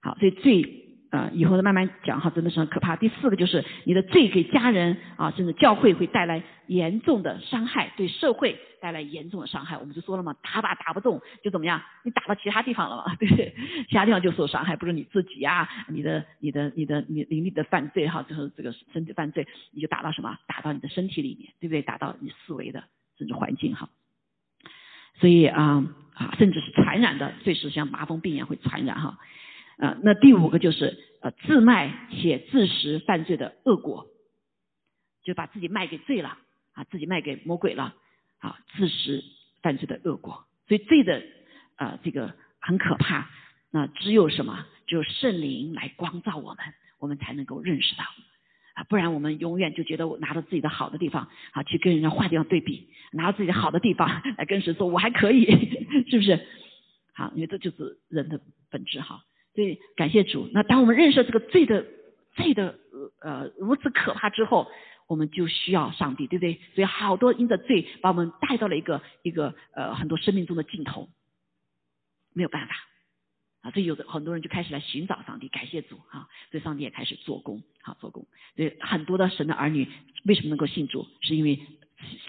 好，所以罪啊，以后再慢慢讲哈，真的是很可怕。第四个就是你的罪给家人啊，甚至教会会带来严重的伤害，对社会带来严重的伤害。我们就说了嘛，打靶打不中就怎么样？你打到其他地方了嘛，对不对？其他地方就受伤害，不是你自己呀，你的、你的、你的、你、灵力的犯罪哈，就是这个身体犯罪，你就打到什么？打到你的身体里面，对不对？打到你思维的。甚至环境哈，所以啊啊，甚至是传染的，最是像麻风病一样会传染哈。啊，那第五个就是呃自卖且自食犯罪的恶果，就把自己卖给罪了啊，自己卖给魔鬼了啊，自食犯罪的恶果。所以罪的啊这个很可怕，那只有什么？只有圣灵来光照我们，我们才能够认识到。不然我们永远就觉得我拿着自己的好的地方啊，去跟人家坏地方对比，拿着自己的好的地方来跟神说，我还可以，是不是？好，因为这就是人的本质哈。所以感谢主。那当我们认识这个罪的罪的呃如此可怕之后，我们就需要上帝，对不对？所以好多因着罪把我们带到了一个一个呃很多生命中的尽头，没有办法。啊，所以有的很多人就开始来寻找上帝，感谢主啊！所以上帝也开始做工，好做工。所以很多的神的儿女为什么能够信主，是因为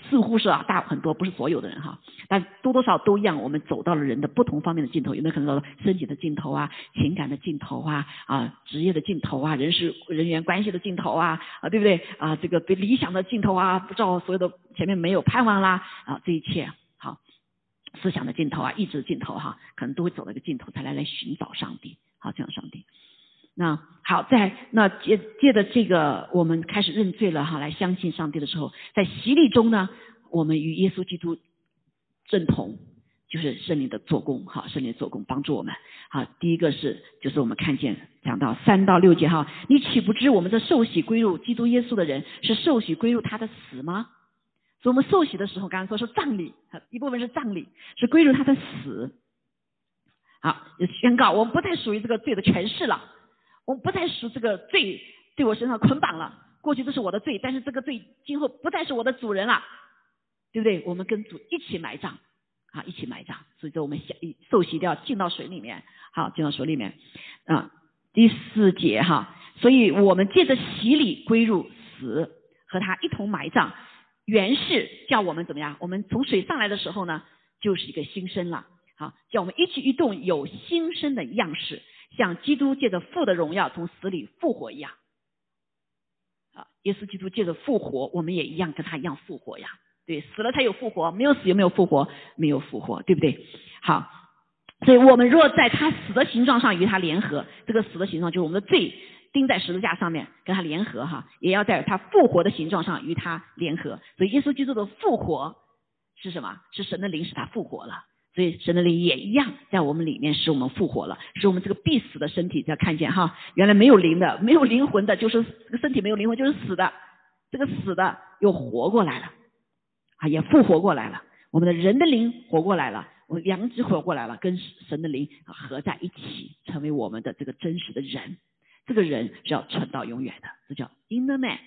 似乎是啊，大很多不是所有的人哈，但多多少都一样。我们走到了人的不同方面的尽头，有没有可能到身体的尽头啊，情感的尽头啊，啊，职业的尽头啊，人事人员关系的尽头啊，啊，对不对啊？这个对理想的尽头啊，不知道所有的前面没有盼望啦啊，这一切。思想的尽头啊，意志的尽头哈，可能都会走到一个尽头，才来来寻找上帝，好，这样上帝。那好，在那借借着这个，我们开始认罪了哈，来相信上帝的时候，在洗礼中呢，我们与耶稣基督正同，就是圣灵的做工，哈，圣灵的做工帮助我们。好，第一个是，就是我们看见讲到三到六节哈，你岂不知我们这受洗归入基督耶稣的人，是受洗归入他的死吗？所以我们受洗的时候，刚刚说是葬礼，一部分是葬礼，是归入他的死。好，就宣告我们不再属于这个罪的权势了，我们不再属这个罪对我身上捆绑了。过去这是我的罪，但是这个罪今后不再是我的主人了，对不对？我们跟主一起埋葬，啊，一起埋葬。所以说我们下受洗掉进到水里面，好，进到水里面。啊，第四节哈，所以我们借着洗礼归入死，和他一同埋葬。原是叫我们怎么样？我们从水上来的时候呢，就是一个新生了。好，叫我们一举一动有新生的样式，像基督借着父的荣耀从死里复活一样。啊，耶稣基督借着复活，我们也一样跟他一样复活呀。对，死了才有复活，没有死有没有复活？没有复活，对不对？好，所以我们若在他死的形状上与他联合，这个死的形状就是我们的罪。钉在十字架上面，跟他联合哈，也要在他复活的形状上与他联合。所以耶稣基督的复活是什么？是神的灵使他复活了。所以神的灵也一样在我们里面使我们复活了，使我们这个必死的身体要看见哈，原来没有灵的、没有灵魂的，就是这个身体没有灵魂就是死的，这个死的又活过来了，啊，也复活过来了。我们的人的灵活过来了，我们良知活过来了，跟神的灵合在一起，成为我们的这个真实的人。这个人是要存到永远的，这叫 inner man，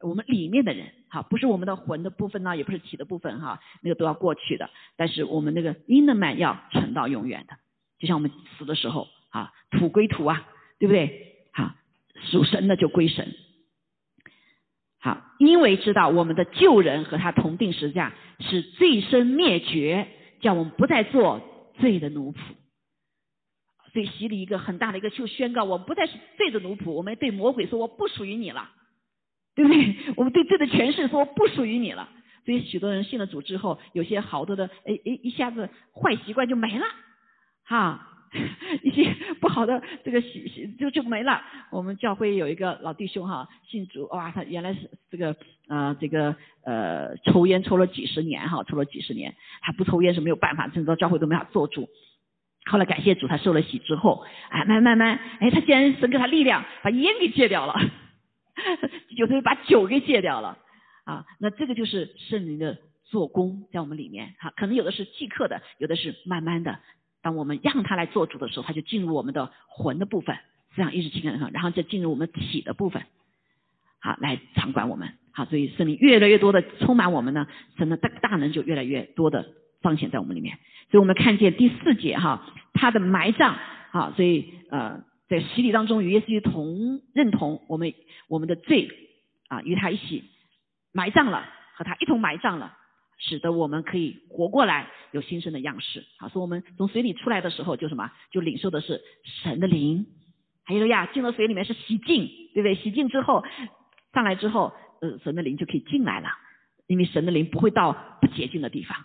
我们里面的人，哈，不是我们的魂的部分呢，也不是体的部分，哈，那个都要过去的。但是我们那个 inner man 要存到永远的，就像我们死的时候，啊，土归土啊，对不对？好，属神的就归神。好，因为知道我们的旧人和他同定十字架，是罪身灭绝，叫我们不再做罪的奴仆。对洗礼一个很大的一个就宣告，我们不再是罪的奴仆，我们对魔鬼说我不属于你了，对不对？我们对罪的权势说我不属于你了。所以许多人信了主之后，有些好多的哎哎一下子坏习惯就没了，哈，一些不好的这个习习就就没了。我们教会有一个老弟兄哈，信主哇，他原来是这个呃这个呃抽烟抽了几十年哈，抽了几十年，他不抽烟是没有办法，甚至到教会都没法做主。后来感谢主，他受了洗之后，哎，慢慢慢，哎，他竟然神给他力量，把烟给戒掉了，有的把酒给戒掉了，啊，那这个就是圣灵的做工在我们里面，哈，可能有的是即刻的，有的是慢慢的。当我们让他来做主的时候，他就进入我们的魂的部分，这样一直情感上，然后再进入我们体的部分，好，来掌管我们，好，所以圣灵越来越多的充满我们呢，神的大大能就越来越多的彰显在我们里面。所以我们看见第四节哈，他的埋葬啊，所以呃，在洗礼当中与耶稣同认同我们我们的罪啊，与他一起埋葬了，和他一同埋葬了，使得我们可以活过来，有新生的样式。好，说我们从水里出来的时候就什么，就领受的是神的灵。还有呀，进了水里面是洗净，对不对？洗净之后上来之后，呃，神的灵就可以进来了，因为神的灵不会到不洁净的地方。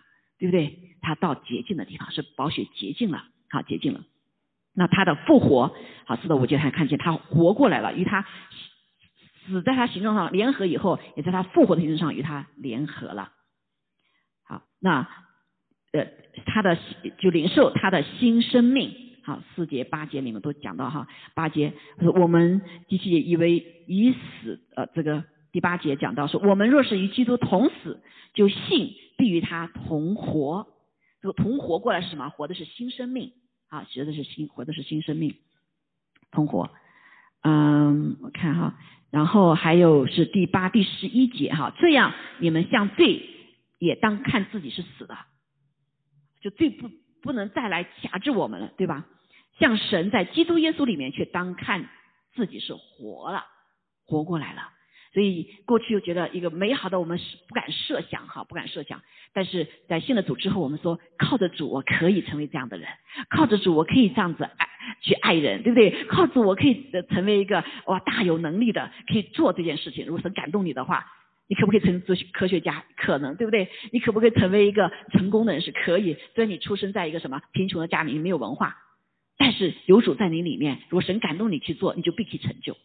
对不对？他到洁净的地方是宝血洁净了，好洁净了。那他的复活，好，四到五节还看见他活过来了，与他死在他形状上联合以后，也在他复活的形状上与他联合了。好，那呃，他的就领受他的新生命。好，四节八节里面都讲到哈，八节我们第七节以为已死，呃，这个第八节讲到说，我们若是与基督同死，就信。必与他同活，这个同活过来是什么？活的是新生命啊，学的是新，活的是新生命，同活。嗯，我看哈，然后还有是第八、第十一节哈，这样你们像罪也当看自己是死的，就罪不不能再来辖制我们了，对吧？像神在基督耶稣里面却当看自己是活了，活过来了。所以过去又觉得一个美好的，我们是不敢设想哈，不敢设想。但是在信了主之后，我们说靠着主，我可以成为这样的人；靠着主，我可以这样子爱去爱人，对不对？靠着我可以成为一个哇大有能力的，可以做这件事情。如果神感动你的话，你可不可以成做科学家？可能，对不对？你可不可以成为一个成功的人？是可以。虽然你出生在一个什么贫穷的家里，没有文化，但是有主在你里面，如果神感动你去做，你就必可以成就。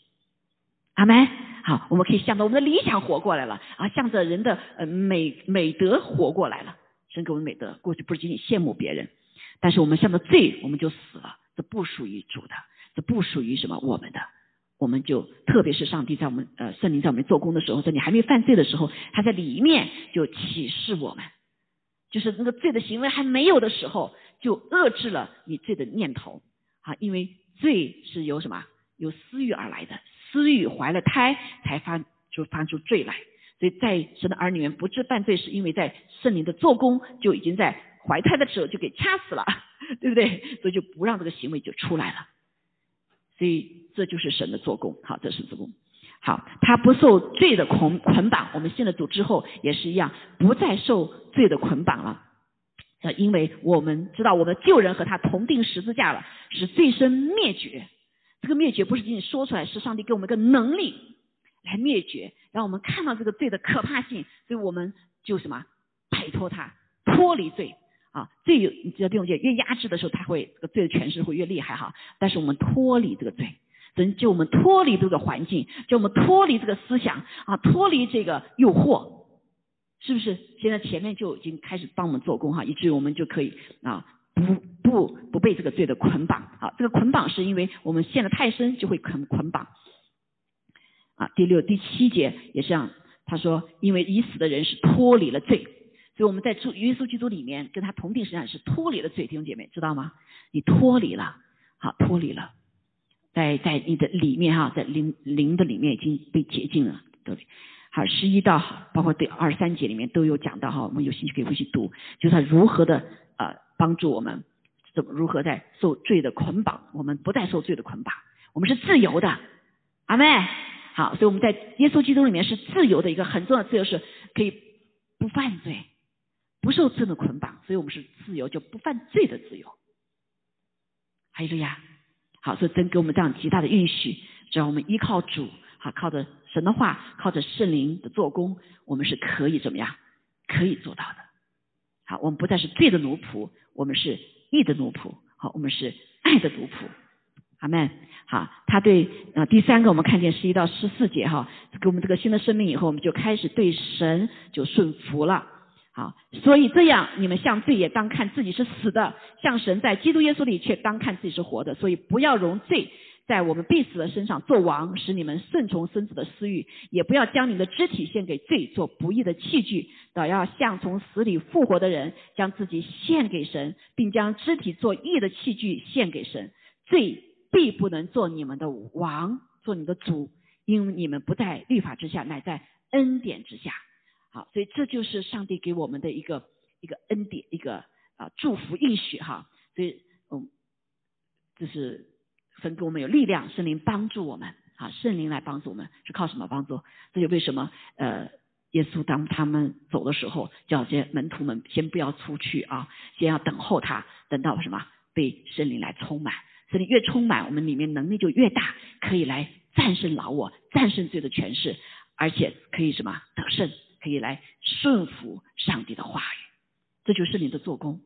阿门。好，我们可以向着我们的理想活过来了啊，向着人的呃美美德活过来了。神给我们美德，过去不仅仅羡慕别人，但是我们向着罪，我们就死了。这不属于主的，这不属于什么我们的。我们就特别是上帝在我们呃圣灵在我们做工的时候，在你还没犯罪的时候，他在里面就启示我们，就是那个罪的行为还没有的时候，就遏制了你罪的念头啊，因为罪是由什么？由私欲而来的，私欲怀了胎才发就发出罪来，所以在神的儿女们不致犯罪，是因为在圣灵的做工就已经在怀胎的时候就给掐死了，对不对？所以就不让这个行为就出来了。所以这就是神的做工，好，这是做工。好，他不受罪的捆捆绑，我们信了主之后也是一样，不再受罪的捆绑了。呃，因为我们知道我们旧人和他同定十字架了，使罪身灭绝。这个灭绝不是仅仅说出来，是上帝给我们一个能力来灭绝，让我们看到这个罪的可怕性，所以我们就什么摆脱它，脱离罪。啊，罪有你知道弟兄姐越压制的时候，它会这个罪的权势会越厉害哈。但是我们脱离这个罪，神就我们脱离这个环境，就我们脱离这个思想啊，脱离这个诱惑，是不是？现在前面就已经开始帮我们做工哈，以至于我们就可以啊，不不不被这个罪的捆绑。好，这个捆绑是因为我们陷得太深，就会捆捆绑。啊，第六、第七节也是这样，他说，因为已死的人是脱离了罪。所以我们在主耶稣基督里面跟他同定，实际上是脱离了罪，弟兄姐妹知道吗？你脱离了，好脱离了，在在你的里面哈，在灵灵的里面已经被洁净了，对。好，十一到包括对二十三节里面都有讲到哈，我们有兴趣可以回去读，就是他如何的呃帮助我们，怎么如何在受罪的捆绑，我们不再受罪的捆绑，我们是自由的，阿妹。好，所以我们在耶稣基督里面是自由的一个很重要的自由，是可以不犯罪。不受罪的捆绑，所以我们是自由，就不犯罪的自由。还有个呀，好，所以真给我们这样极大的允许，只要我们依靠主，好，靠着神的话，靠着圣灵的做工，我们是可以怎么样？可以做到的。好，我们不再是罪的奴仆，我们是义的奴仆。好，我们是爱的奴仆。阿门。好，他对呃第三个，我们看见十一到十四节哈，给我们这个新的生命以后，我们就开始对神就顺服了。好，所以这样，你们向罪也当看自己是死的，向神在基督耶稣里却当看自己是活的。所以不要容罪在我们必死的身上做王，使你们顺从孙子的私欲；也不要将你的肢体献给罪做不义的器具，倒要像从死里复活的人，将自己献给神，并将肢体做义的器具献给神。罪必不能做你们的王，做你的主，因为你们不在律法之下，乃在恩典之下。好，所以这就是上帝给我们的一个一个恩典，一个啊祝福应许哈。所以嗯，这是神给我们有力量，圣灵帮助我们啊，圣灵来帮助我们是靠什么帮助？这就为什么呃，耶稣当他们走的时候，叫这些门徒们先不要出去啊，先要等候他，等到什么被圣灵来充满，圣灵越充满，我们里面能力就越大，可以来战胜老我，战胜罪的权势，而且可以什么得胜。可以来顺服上帝的话语，这就是你的做工，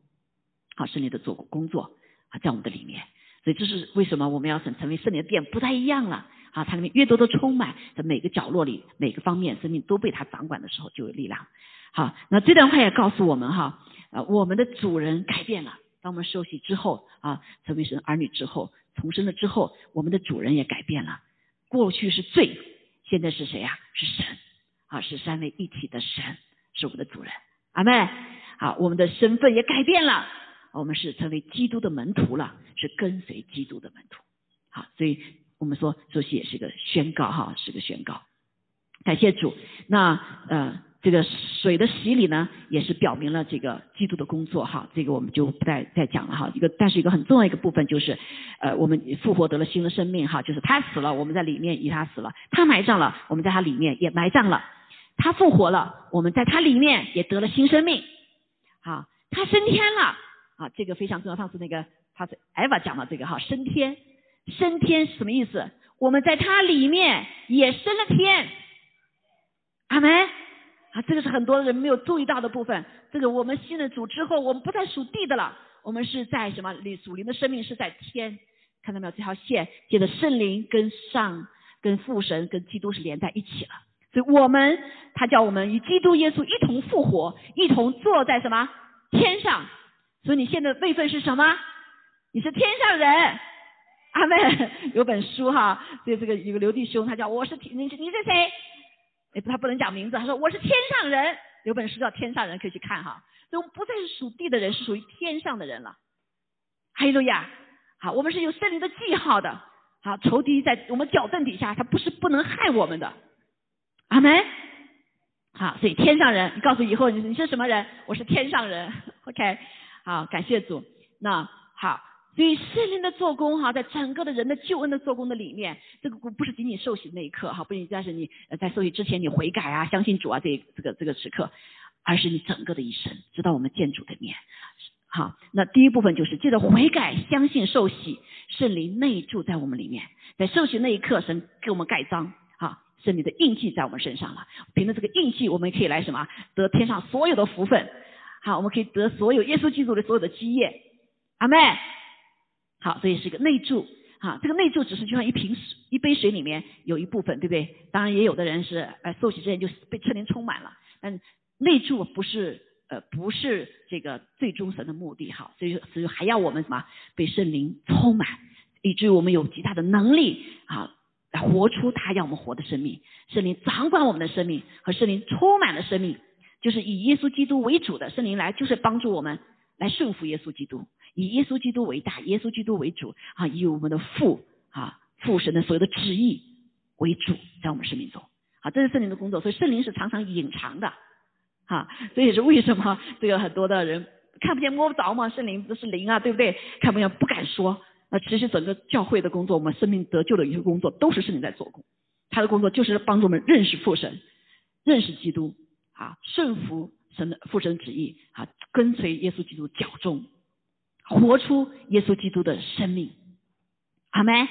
好，是你的做工作啊，在我们的里面。所以这是为什么我们要成成为圣灵的殿不太一样了啊？它里面越多的充满，在每个角落里、每个方面，生命都被他掌管的时候，就有力量。好，那这段话也告诉我们哈，啊，我们的主人改变了。当我们受洗之后啊，成为神儿女之后，重生了之后，我们的主人也改变了。过去是罪，现在是谁呀？是神。啊，是三位一体的神，是我们的主人，阿妹。好，我们的身份也改变了，我们是成为基督的门徒了，是跟随基督的门徒。好，所以我们说，这些也是个宣告哈，是个宣告。感谢主。那呃。这个水的洗礼呢，也是表明了这个基督的工作哈，这个我们就不再再讲了哈。一个，但是一个很重要一个部分就是，呃，我们复活得了新的生命哈，就是他死了，我们在里面与他死了；他埋葬了，我们在他里面也埋葬了；他复活了，我们在他里面也得了新生命。好，他升天了，啊，这个非常重要。上次那个他是艾娃讲的这个哈，升天，升天是什么意思？我们在他里面也升了天。阿门。啊，这个是很多人没有注意到的部分。这个我们信了主之后，我们不再属地的了，我们是在什么？里属灵的生命是在天，看到没有？这条线接着圣灵跟上、跟父神、跟基督是连在一起了。所以我们他叫我们与基督耶稣一同复活，一同坐在什么天上？所以你现在位分是什么？你是天上人，阿妹 有本书哈，所以这个有个刘弟兄，他叫我是天，你是你是谁？哎，他不能讲名字，他说我是天上人。有本书叫《天上人》，可以去看哈。所以我们不再是属地的人，是属于天上的人了。哈利路亚！好，我们是有圣灵的记号的。好，仇敌在我们脚凳底下，他不是不能害我们的。阿门。好，所以天上人，你告诉以后你你是什么人？我是天上人。OK，好，感谢主。那好。所以圣灵的做工哈，在整个的人的救恩的做工的里面，这个不是仅仅受洗那一刻哈，不仅仅是你在受洗之前你悔改啊、相信主啊这这个这个时刻，而是你整个的一生，直到我们见主的面。好，那第一部分就是借着悔改、相信、受洗，圣灵内住在我们里面，在受洗那一刻，神给我们盖章，哈，圣灵的印记在我们身上了。凭着这个印记，我们可以来什么得天上所有的福分，好，我们可以得所有耶稣基督的所有的基业。阿妹。好，所以是一个内助，哈，这个内助只是就像一瓶水、一杯水里面有一部分，对不对？当然也有的人是，呃，受洗之前就被圣灵充满了，但内助不是，呃，不是这个最终神的目的，哈，所以所以还要我们什么被圣灵充满，以至于我们有极大的能力，啊，来活出他要我们活的生命，圣灵掌管我们的生命和圣灵充满了生命，就是以耶稣基督为主的圣灵来，就是帮助我们来顺服耶稣基督。以耶稣基督为大，耶稣基督为主啊，以我们的父啊父神的所有的旨意为主，在我们生命中啊，这是圣灵的工作。所以圣灵是常常隐藏的，啊，这也是为什么这个很多的人看不见摸不着嘛，圣灵不是灵啊，对不对？看不见不敢说。那其实整个教会的工作，我们生命得救的一些工作，都是圣灵在做工。他的工作就是帮助我们认识父神，认识基督啊，顺服神的父神旨意啊，跟随耶稣基督脚中。活出耶稣基督的生命，好没？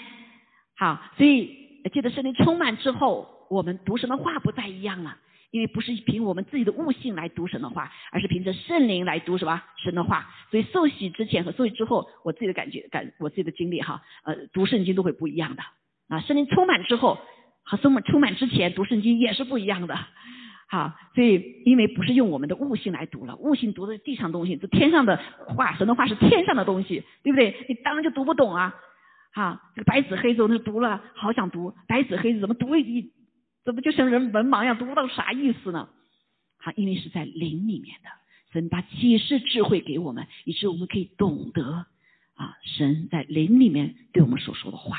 好，所以记得圣灵充满之后，我们读神的话不再一样了，因为不是凭我们自己的悟性来读神的话，而是凭着圣灵来读什么神的话。所以受洗之前和受洗之后，我自己的感觉感，我自己的经历哈，呃，读圣经都会不一样的啊。圣灵充满之后和充满充满之前读圣经也是不一样的。好，所以因为不是用我们的悟性来读了，悟性读的是地上东西，这天上的话，神的话是天上的东西，对不对？你当然就读不懂啊！哈，这个白纸黑字那读了，好想读，白纸黑字怎么读一，怎么就像人文盲一样，读不到啥意思呢？好，因为是在灵里面的，神把启示智慧给我们，以致我们可以懂得啊，神在灵里面对我们所说的话。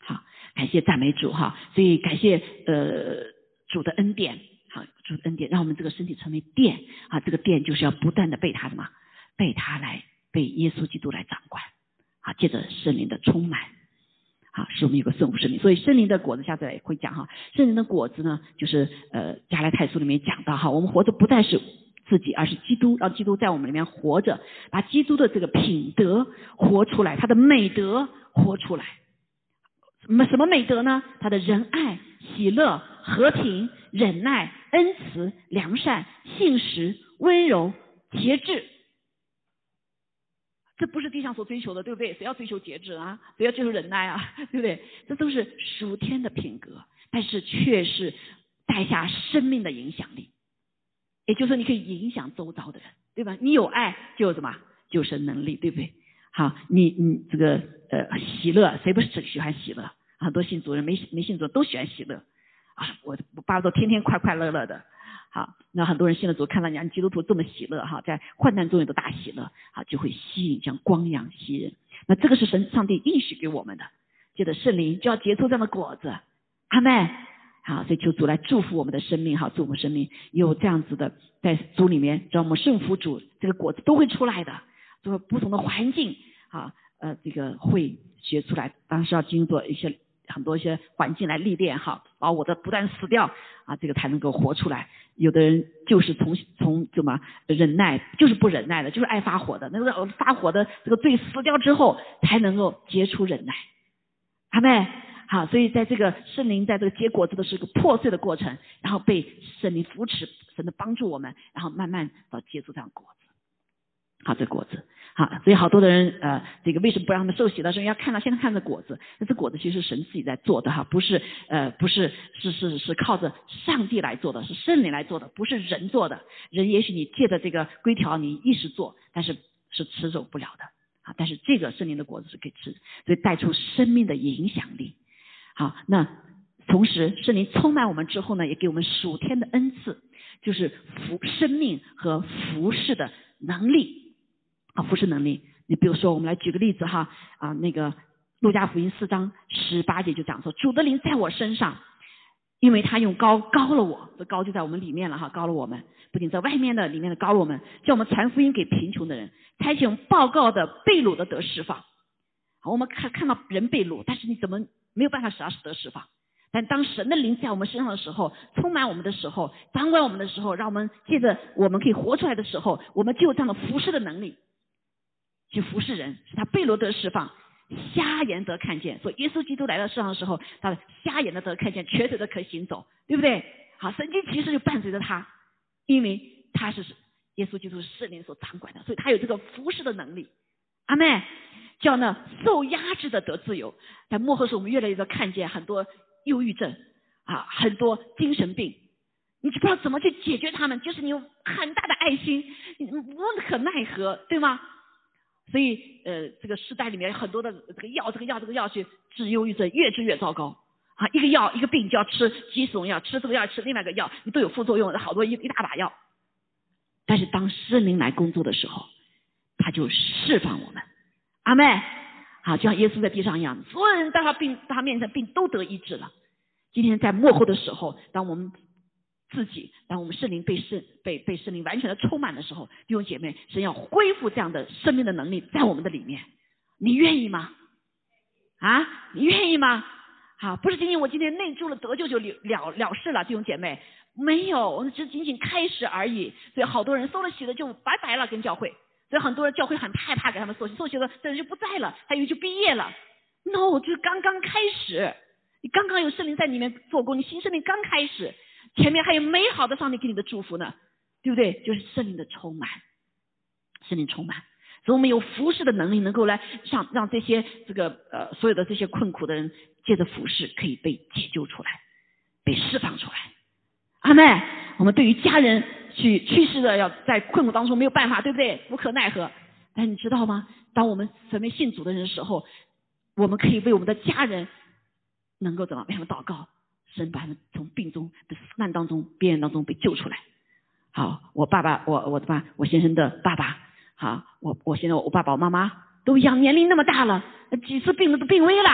好，感谢赞美主哈，所以感谢呃。主的恩典，好，主的恩典，让我们这个身体成为殿，啊，这个殿就是要不断的被他什么，被他来，被耶稣基督来掌管，啊，借着圣灵的充满，啊，使我们有个圣父圣灵。所以圣灵的果子下次也会讲哈，圣灵的果子呢，就是呃加拉太书里面讲到哈，我们活着不再是自己，而是基督，让基督在我们里面活着，把基督的这个品德活出来，他的美德活出来。什么什么美德呢？他的仁爱、喜乐。和平、忍耐、恩慈、良善、信实、温柔、节制，这不是地上所追求的，对不对？谁要追求节制啊？谁要追求忍耐啊？对不对？这都是属天的品格，但是却是带下生命的影响力。也就是说，你可以影响周遭的人，对吧？你有爱，就有什么？就是能力，对不对？好，你你这个呃喜乐，谁不是喜欢喜乐？很多信主人没没信主都喜欢喜乐。啊，我我爸都天天快快乐乐的，好，那很多人信了主，看到你基督徒这么喜乐哈，在患难中也都大喜乐，好，就会吸引像光一样吸引。那这个是神上帝应许给我们的，借着圣灵就要结出这样的果子，阿妹，好，所以求主来祝福我们的生命，哈，祝福生命。有这样子的，在主里面，让我们顺服主，这个果子都会出来的，就是不同的环境，啊，呃，这个会结出来，当时要经过一些。很多一些环境来历练哈，把我的不断死掉啊，这个才能够活出来。有的人就是从从怎么忍耐，就是不忍耐的，就是爱发火的。那个发火的这个罪死掉之后，才能够结出忍耐。好没？好，所以在这个圣灵在这个结果子的是个破碎的过程，然后被圣灵扶持，神的帮助我们，然后慢慢到结出这样果子。好，这果子。好，所以好多的人，呃，这个为什么不让他们受洗的时候要看到现在看着果子？那这果子其实是神自己在做的哈，不是呃不是是是是靠着上帝来做的，是圣灵来做的，不是人做的。人也许你借着这个规条你一时做，但是是持守不了的啊，但是这个圣灵的果子是可以吃，所以带出生命的影响力。好，那同时圣灵充满我们之后呢，也给我们属天的恩赐，就是服生命和服侍的能力啊，服侍能力。你比如说，我们来举个例子哈啊，那个路加福音四章十八节就讲说，主的灵在我身上。因为他用高高了我，这高就在我们里面了哈，高了我们，不仅在外面的里面的高了我们，叫我们传福音给贫穷的人，差遣报告的被掳的得释放。我们看看到人被掳，但是你怎么没有办法使他得释放？但当神的灵在我们身上的时候，充满我们的时候，掌管我们的时候，让我们借着我们可以活出来的时候，我们就有这样的服侍的能力，去服侍人，使他被罗得释放。瞎眼得看见，说耶稣基督来到世上的时候，他的瞎眼的得看见，瘸腿的可行走，对不对？好，神经其实就伴随着他，因为他是耶稣基督是圣灵所掌管的，所以他有这个服侍的能力。阿妹，叫呢受压制的得自由。在幕后时，我们越来越多看见很多忧郁症啊，很多精神病，你就不知道怎么去解决他们，就是你有很大的爱心，你无可奈何，对吗？所以，呃，这个时代里面很多的这个药，这个药，这个药去治忧郁症，越治越糟糕。啊，一个药，一个病就要吃几种药，吃这个药，吃另外一个药，你都有副作用，好多一一大把药。但是当圣灵来工作的时候，他就释放我们。阿妹，好，就像耶稣在地上一样，所有人在他病，他面前病都得医治了。今天在幕后的时候，当我们。自己，当我们圣灵被圣被被圣灵完全的充满的时候，弟兄姐妹，神要恢复这样的生命的能力在我们的里面，你愿意吗？啊，你愿意吗？好，不是仅仅我今天内住了得救就了了了事了，弟兄姐妹，没有，我们只仅仅开始而已。所以好多人收了洗的就拜拜了，跟教会，所以很多人教会很害怕给他们受洗，受洗了这人就不在了，他以为就毕业了。No，就是刚刚开始，你刚刚有圣灵在里面做工，你新生命刚开始。前面还有美好的上帝给你的祝福呢，对不对？就是圣灵的充满，圣灵充满，所以我们有服侍的能力，能够来让让这些这个呃所有的这些困苦的人，借着服侍可以被解救出来，被释放出来。阿妹，我们对于家人去去世的，要在困苦当中没有办法，对不对？无可奈何。但你知道吗？当我们成为信主的人的时候，我们可以为我们的家人能够怎么为他们祷告。神把他们从病中的死难当中、边缘当中被救出来。好，我爸爸，我我的爸，我先生的爸爸，好，我我现在我爸爸、我妈妈都一样，年龄那么大了，几次病了都病危了。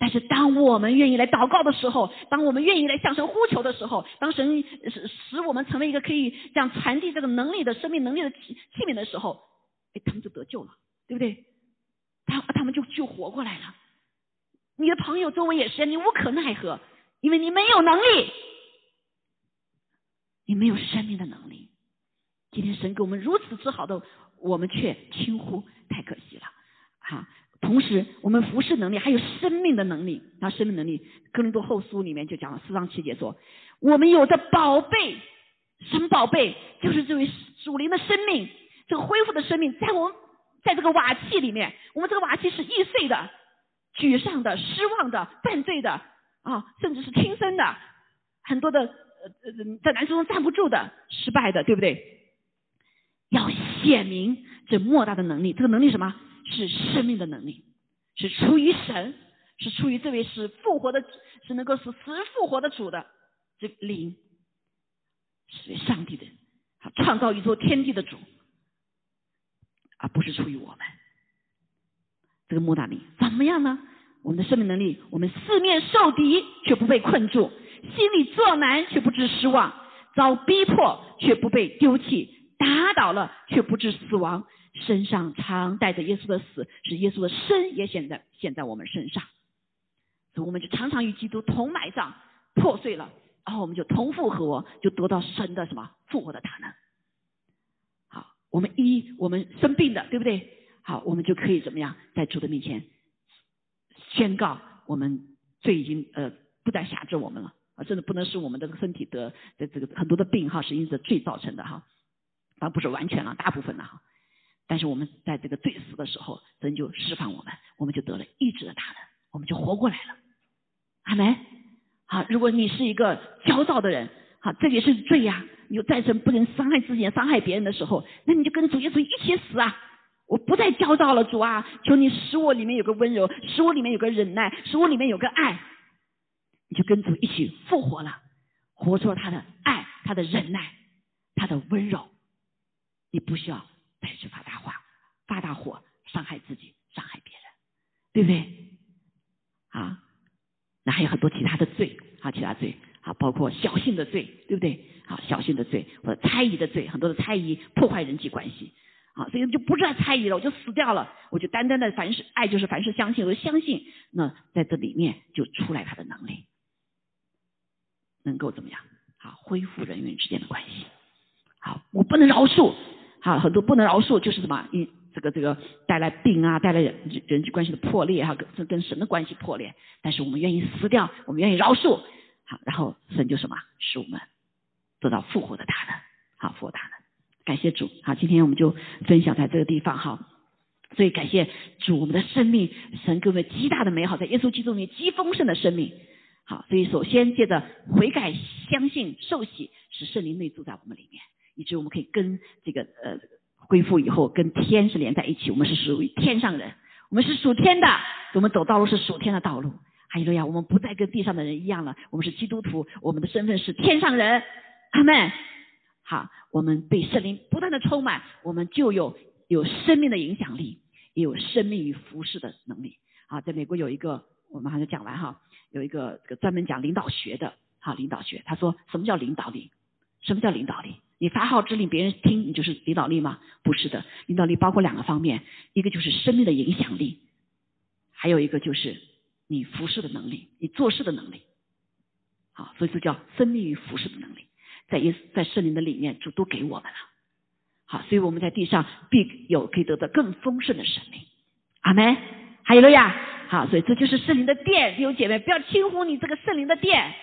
但是当我们愿意来祷告的时候，当我们愿意来向神呼求的时候，当神使使我们成为一个可以这样传递这个能力的生命能力的器器皿的时候，哎，他们就得救了，对不对？他他们就就活过来了。你的朋友周围也是，你无可奈何。因为你没有能力，你没有生命的能力。今天神给我们如此之好的，我们却轻忽，太可惜了。哈，同时我们服侍能力还有生命的能力，那生命能力，哥林多后书里面就讲了四章七节说，我们有着宝贝，什么宝贝？就是这位属灵的生命，这个恢复的生命，在我们在这个瓦器里面，我们这个瓦器是易碎的、沮丧的、失望的、犯罪的。啊，甚至是轻生的，很多的呃呃在男生中站不住的，失败的，对不对？要显明这莫大的能力，这个能力什么？是生命的能力，是出于神，是出于这位是复活的，是能够使死人复活的主的这灵，是上帝的，创造宇宙天地的主，而不是出于我们。这个莫大力怎么样呢？我们的生命能力，我们四面受敌却不被困住，心里作难却不致失望，遭逼迫却不被丢弃，打倒了却不致死亡，身上常带着耶稣的死，使耶稣的生也显在显在我们身上。所以我们就常常与基督同埋葬，破碎了，然后我们就同复活，就得到神的什么复活的大能。好，我们一我们生病的，对不对？好，我们就可以怎么样，在主的面前。宣告我们罪已经呃不再辖制我们了啊，甚至不能使我们这个身体得的这个很多的病哈是因着罪造成的哈，当然不是完全了，大部分的哈。但是我们在这个罪死的时候，神就释放我们，我们就得了医治的大能，我们就活过来了。阿门。好，如果你是一个焦躁的人，好，这也是罪呀。你在这不能伤害自己、伤害别人的时候，那你就跟主耶稣一起死啊！我不再焦躁了，主啊，求你使我里面有个温柔，使我里面有个忍耐，使我里面有个爱，你就跟主一起复活了，活出了他的爱，他的忍耐，他的温柔。你不需要再去发大话、发大火，伤害自己、伤害别人，对不对？啊，那还有很多其他的罪，啊，其他罪，啊，包括小性的罪，对不对？啊，小性的罪或者猜疑的罪，很多的猜疑破坏人际关系。啊，所以就不再猜疑了，我就死掉了，我就单单的凡是爱就是凡是相信，我就相信，那在这里面就出来他的能力，能够怎么样？好，恢复人与人之间的关系。好，我不能饶恕，好，很多不能饶恕就是什么？一这个这个带来病啊，带来人人际关系的破裂哈，跟跟神的关系破裂。但是我们愿意死掉，我们愿意饶恕，好，然后神就什么？使我们得到复活的大能，好，复活大能。感谢主，好，今天我们就分享在这个地方哈。所以感谢主，我们的生命，神给我们极大的美好，在耶稣基督里极丰盛的生命。好，所以首先借着悔改、相信、受洗，使圣灵内住在我们里面，以致我们可以跟这个呃恢复以后，跟天是连在一起。我们是属于天上人，我们是属天的，我们走道路是属天的道路。哈利路亚，我们不再跟地上的人一样了，我们是基督徒，我们的身份是天上人。阿门。好。我们被圣灵不断的充满，我们就有有生命的影响力，也有生命与服饰的能力。啊，在美国有一个，我们还是讲完哈，有一个这个专门讲领导学的，哈，领导学，他说什么叫领导力？什么叫领导力？你发号指令别人听，你就是领导力吗？不是的，领导力包括两个方面，一个就是生命的影响力，还有一个就是你服侍的能力，你做事的能力。好，所以这叫生命与服侍的能力。在耶在圣灵的里面，主都给我们了，好，所以我们在地上必有可以得到更丰盛的生命。阿门。还有了呀，好，所以这就是圣灵的殿，弟兄姐妹，不要轻忽你这个圣灵的殿，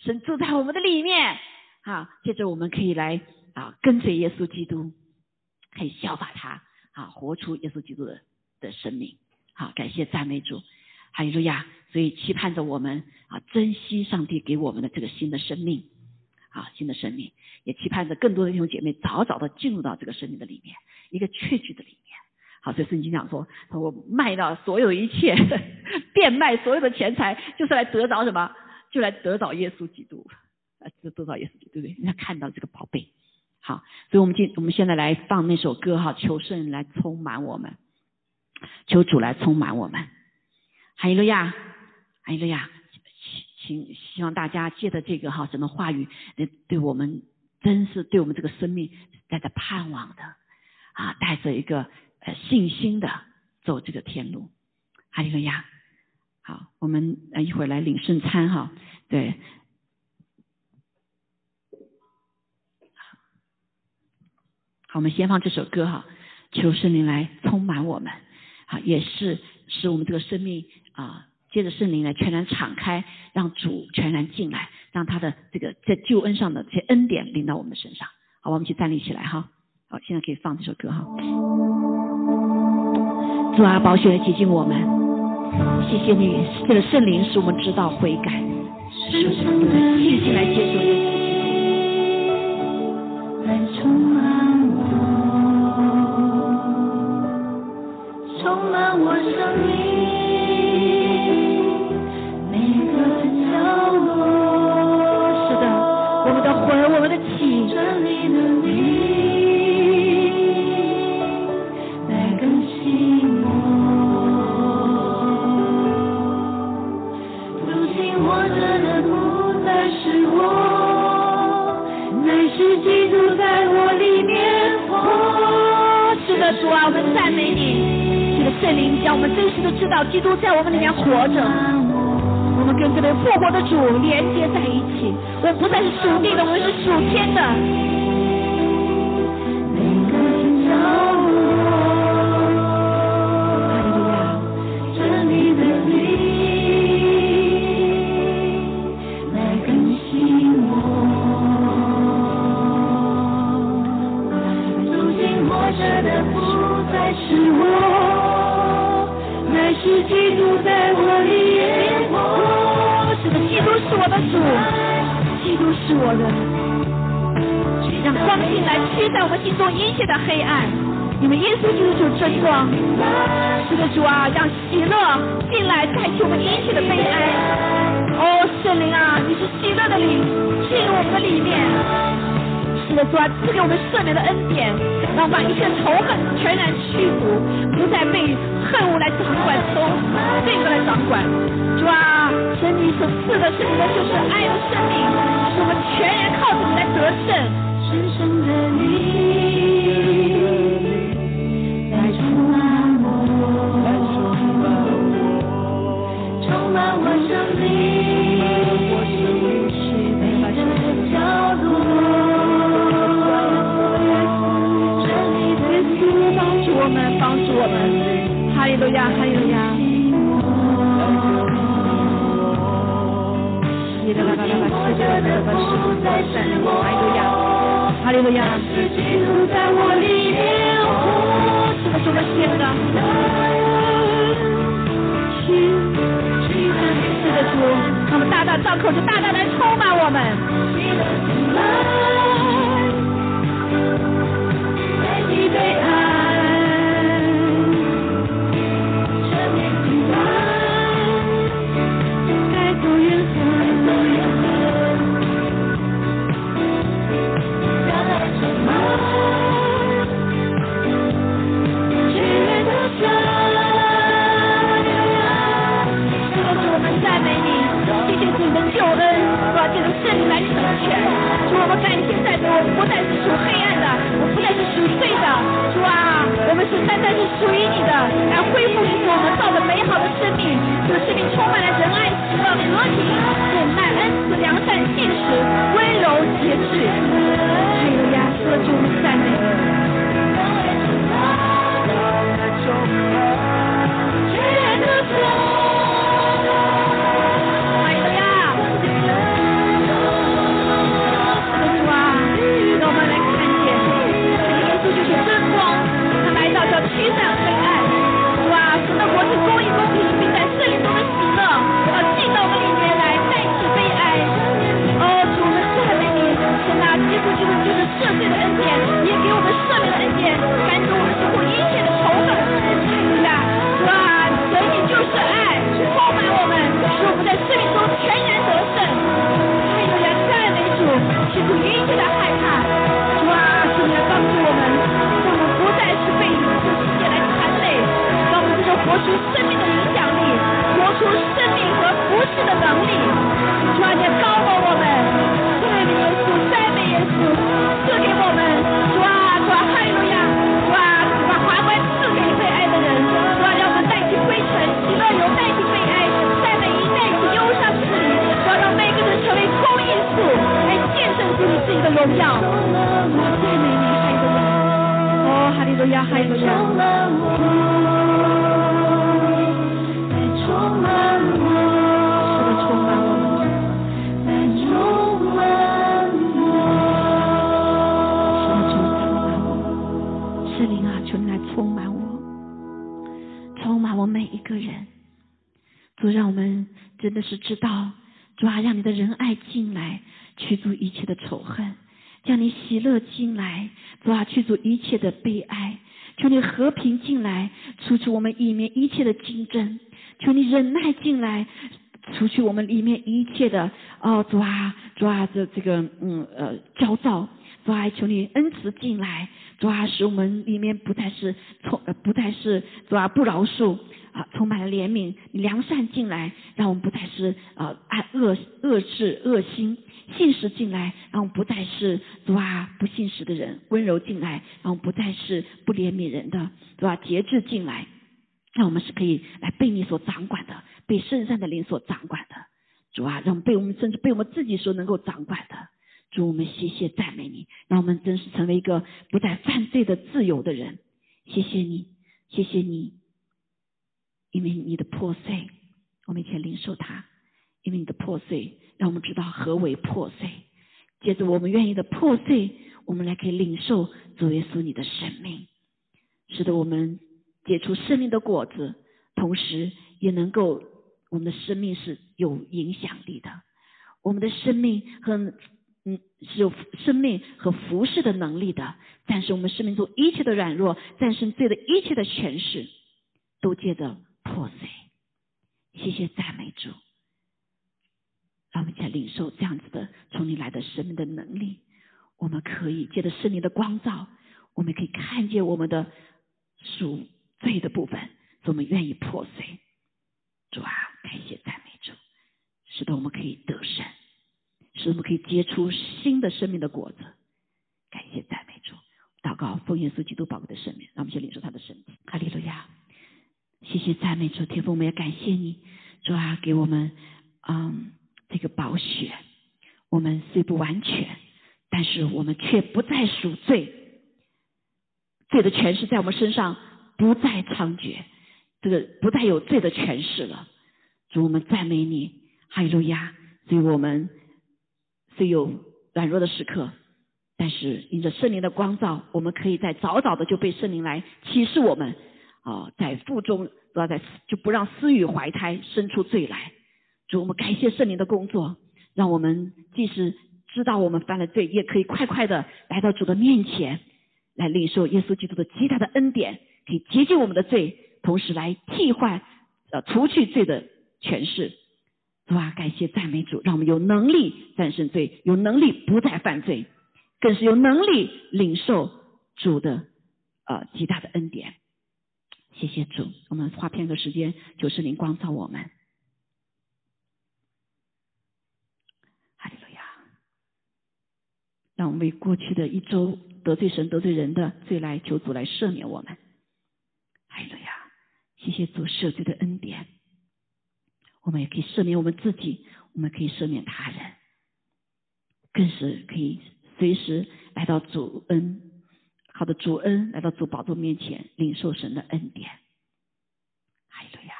神住在我们的里面。好，接着我们可以来啊，跟随耶稣基督，可以效法他，啊，活出耶稣基督的的生命。好，感谢赞美主，哈利路亚。所以期盼着我们啊，珍惜上帝给我们的这个新的生命。啊，新的生命也期盼着更多的弟兄姐妹早早的进入到这个生命的里面，一个确据的里面。好，所以圣经讲说，我卖掉所有一切，变卖所有的钱财，就是来得着什么？就来得着耶稣基督，啊，得得着耶稣基督，对不对？你要看到这个宝贝。好，所以我们今我们现在来放那首歌哈，求圣来充满我们，求主来充满我们。哈利路亚，哈利路亚。请希望大家借着这个哈什么话语，对我们真是对我们这个生命带着盼望的啊，带着一个呃信心的走这个天路。哈利路亚！好，我们呃一会儿来领圣餐哈。对，好，我们先放这首歌哈，求圣灵来充满我们，啊，也是使我们这个生命啊。接着圣灵来全然敞开，让主全然进来，让他的这个在救恩上的这些恩典临到我们的身上。好，我们一起站立起来哈。好，现在可以放这首歌哈。主啊，宝血来洁净我们，谢谢你，这个圣灵使我们知道悔改，使我们信心来接受耶稣来充满我，充满我生命。为了你来更新我，如今活着的不再是我，乃是基督在我里面活。是的，主啊，我们赞美你，这个圣灵将我们真实的知道，基督在我们里面活着。我们跟这位复活的主连接在一起，我们不再是属地的，我们是属天的。我的，让光进来驱散我们心中一切的黑暗。你们耶稣就是主真光。是的，主啊，让喜乐进来，代替我们一切的悲哀。哦，圣灵啊，你是喜乐的灵，进入我们的里面。是的，主啊，赐给我们赦免的恩典，让我们把一切仇恨全然驱逐，不再被恨恶来掌管，从罪恶来掌管。主啊，神你所赐的是你的就是爱的生命，是我们全然靠着你来得胜。深深的你在充满我，充满我生命，每个角落，这里的主帮助我们，帮助我们，哈利路亚，哈利路亚。哈利路亚。在我里面活。是的，主的献的，是的，主，我们大大张口，就大大来充满我们。主啊，借着圣灵来成全。主，我们感谢赞美，我们不再是属黑暗的，我们不再是属罪的。主啊，我们是单单是属于你的，来恢复我们造的美好的生命。这个生命充满了仁爱、喜乐、和平、忍耐、恩慈、良善、信实、温柔、节制。哈利路亚，是的，主，我们赞美出生命的影响力，活出生命和服侍的能力。主啊，你高过我们，赞美耶稣，赞美耶稣，赐给我们。主啊，主啊，哈利路亚，主啊，把华冠赐给被爱的人。主啊，让我们代替灰尘，喜乐油代替悲哀，赞美一代替忧伤治理。主啊，让每个人成为公益树，来见证出你自己的荣耀。赞美你，哈利路亚。哦，哈利路亚，哈利路亚。切的哦，主啊，主啊，这这个嗯呃焦躁。主啊，求你恩慈进来，主啊，使我们里面不再是充，呃不再是主啊不饶恕啊，充满了怜悯，良善进来，让我们不再是呃爱恶恶事恶心，信实进来，让我们不再是主啊不信实的人，温柔进来，让我们不再是不怜悯人的，主啊节制进来，让我们是可以来被你所掌管的，被圣善的灵所掌管的，主啊，让被我们甚至被我们自己所能够掌管的。主，我们谢谢赞美你，让我们真是成为一个不再犯罪的自由的人。谢谢你，谢谢你，因为你的破碎，我们一起来领受它；因为你的破碎，让我们知道何为破碎。接着，我们愿意的破碎，我们来可以领受主耶稣你的生命，使得我们结出生命的果子，同时也能够我们的生命是有影响力的。我们的生命和嗯是有生命和服侍的能力的，战胜我们生命中一切的软弱，战胜罪的一切的权势，都借着破碎。谢谢赞美主，让我们一起来领受这样子的从你来的生命的能力。我们可以借着圣灵的光照，我们可以看见我们的属罪的部分，我们愿意破碎。主啊，感谢赞美主，使得我们可以得胜，使得我们可以结出新的生命的果子。感谢赞美主，祷告奉耶稣基督宝贵的圣名，让我们先领受他的身体。哈利路亚！谢谢赞美主，天父，我们也感谢你，主啊，给我们嗯这个宝血，我们虽不完全。但是我们却不再赎罪，罪的权势在我们身上不再猖獗，这个不再有罪的权势了。主，我们赞美你，哈利路亚！所以我们虽有软弱的时刻，但是因着圣灵的光照，我们可以在早早的就被圣灵来启示我们啊，在腹中不要在就不让私欲怀胎生出罪来。主，我们感谢圣灵的工作，让我们即使。知道我们犯了罪，也可以快快的来到主的面前，来领受耶稣基督的极大的恩典，可以洁净我们的罪，同时来替换呃除去罪的权势，是吧？感谢赞美主，让我们有能力战胜罪，有能力不再犯罪，更是有能力领受主的呃极大的恩典。谢谢主，我们花片刻时间，求圣灵光照我们。哈利路亚让我们为过去的一周得罪神、得罪人的罪来求主来赦免我们。孩子呀，谢谢主赦罪的恩典。我们也可以赦免我们自己，我们可以赦免他人，更是可以随时来到主恩，好的主恩来到主宝座面前领受神的恩典。哎呀，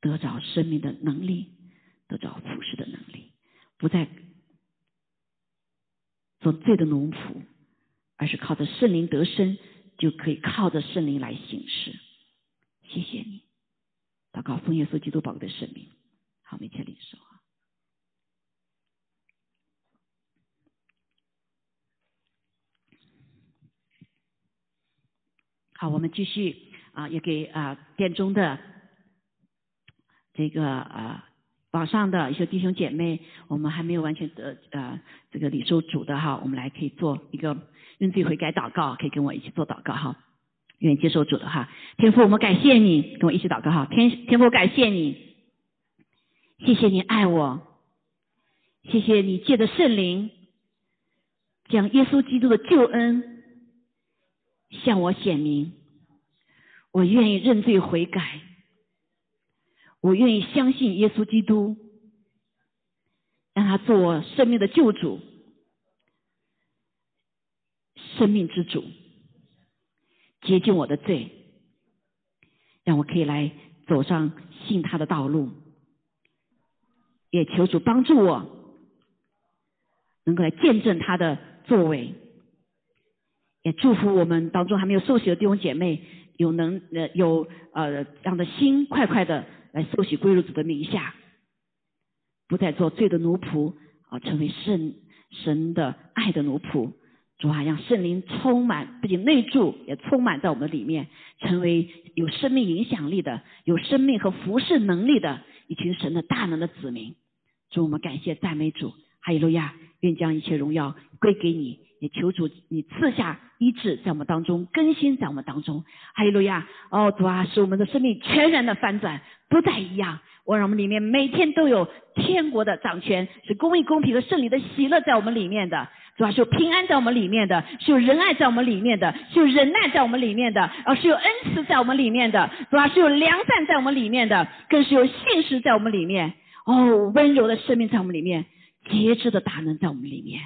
得着生命的能力，得着服侍的能力，不再。做罪的奴仆，而是靠着圣灵得生，就可以靠着圣灵来行事。谢谢你，祷告奉耶稣基督宝贵的圣名，好，每天领受啊。好，我们继续啊，也给啊殿中的这个啊。网上的一些弟兄姐妹，我们还没有完全的呃这个领受主的哈，我们来可以做一个认罪悔改祷告，可以跟我一起做祷告哈，愿意接受主的哈。天父，我们感谢你，跟我一起祷告哈。天天父，感谢你，谢谢你爱我，谢谢你借着圣灵将耶稣基督的救恩向我显明，我愿意认罪悔改。我愿意相信耶稣基督，让他做我生命的救主、生命之主，洁净我的罪，让我可以来走上信他的道路。也求主帮助我，能够来见证他的作为。也祝福我们当中还没有受洗的弟兄姐妹，有能呃有呃这样的心，快快的。来受洗归入主的名下，不再做罪的奴仆啊，成为圣神的爱的奴仆。主啊，让圣灵充满，不仅内住，也充满在我们里面，成为有生命影响力的、有生命和服侍能力的一群神的大能的子民。主，我们感谢赞美主，哈利路亚！愿将一切荣耀归给你，也求主你赐下医治在我们当中，更新在我们当中，哈利路亚！哦，主啊，使我们的生命全然的翻转。不再一样，我让我们里面每天都有天国的掌权，是公义、公平和胜利的喜乐在我们里面的，主啊是有平安在我们里面的，是有仁爱在我们里面的，是有忍耐在我们里面的，啊，是有恩慈在我们里面的，主啊是有良善在我们里面的，更是有信实在我们里面，哦，温柔的生命在我们里面，节制的大能在我们里面，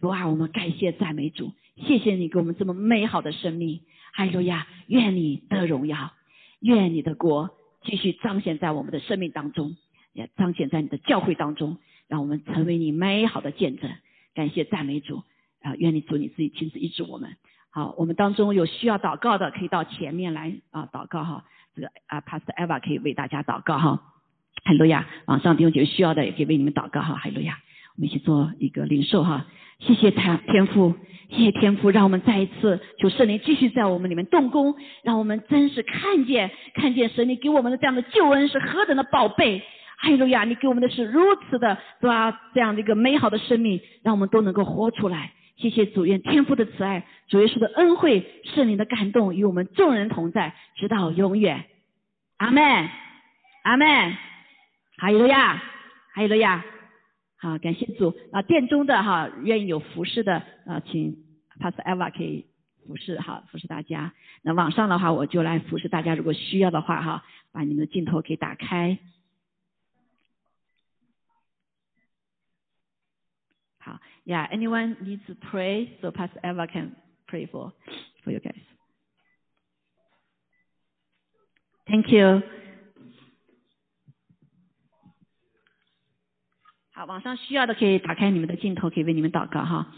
主啊，我们感谢赞美主，谢谢你给我们这么美好的生命，哈利路亚，愿你得荣耀，愿你的国。继续彰显在我们的生命当中，也彰显在你的教会当中，让我们成为你美好的见证。感谢赞美主啊！愿你主你自己亲自医治我们。好，我们当中有需要祷告的，可以到前面来啊祷告哈。这个啊，Pastor Eva 可以为大家祷告哈。海路亚，网上弟兄姐妹需要的也可以为你们祷告哈。海路亚，我们一起做一个领受哈。谢谢他天父，谢谢天父，让我们再一次求圣灵继续在我们里面动工，让我们真是看见看见神你给我们的这样的救恩是何等的宝贝。哈利路亚！你给我们的是如此的，是吧？这样的一个美好的生命，让我们都能够活出来。谢谢主，愿天父的慈爱、主耶稣的恩惠、圣灵的感动与我们众人同在，直到永远。阿门，阿门。哈利路亚，哈利路亚。好，感谢主。啊，殿中的哈，愿意有服侍的啊，请 Pastor 可以服侍哈，服侍大家。那网上的话，我就来服侍大家。如果需要的话哈，把你们的镜头给打开。Yeah, anyone needs to pray, so Pastor Eva can pray for for you guys. Thank you. 好，网上需要的可以打开你们的镜头，可以为你们祷告哈。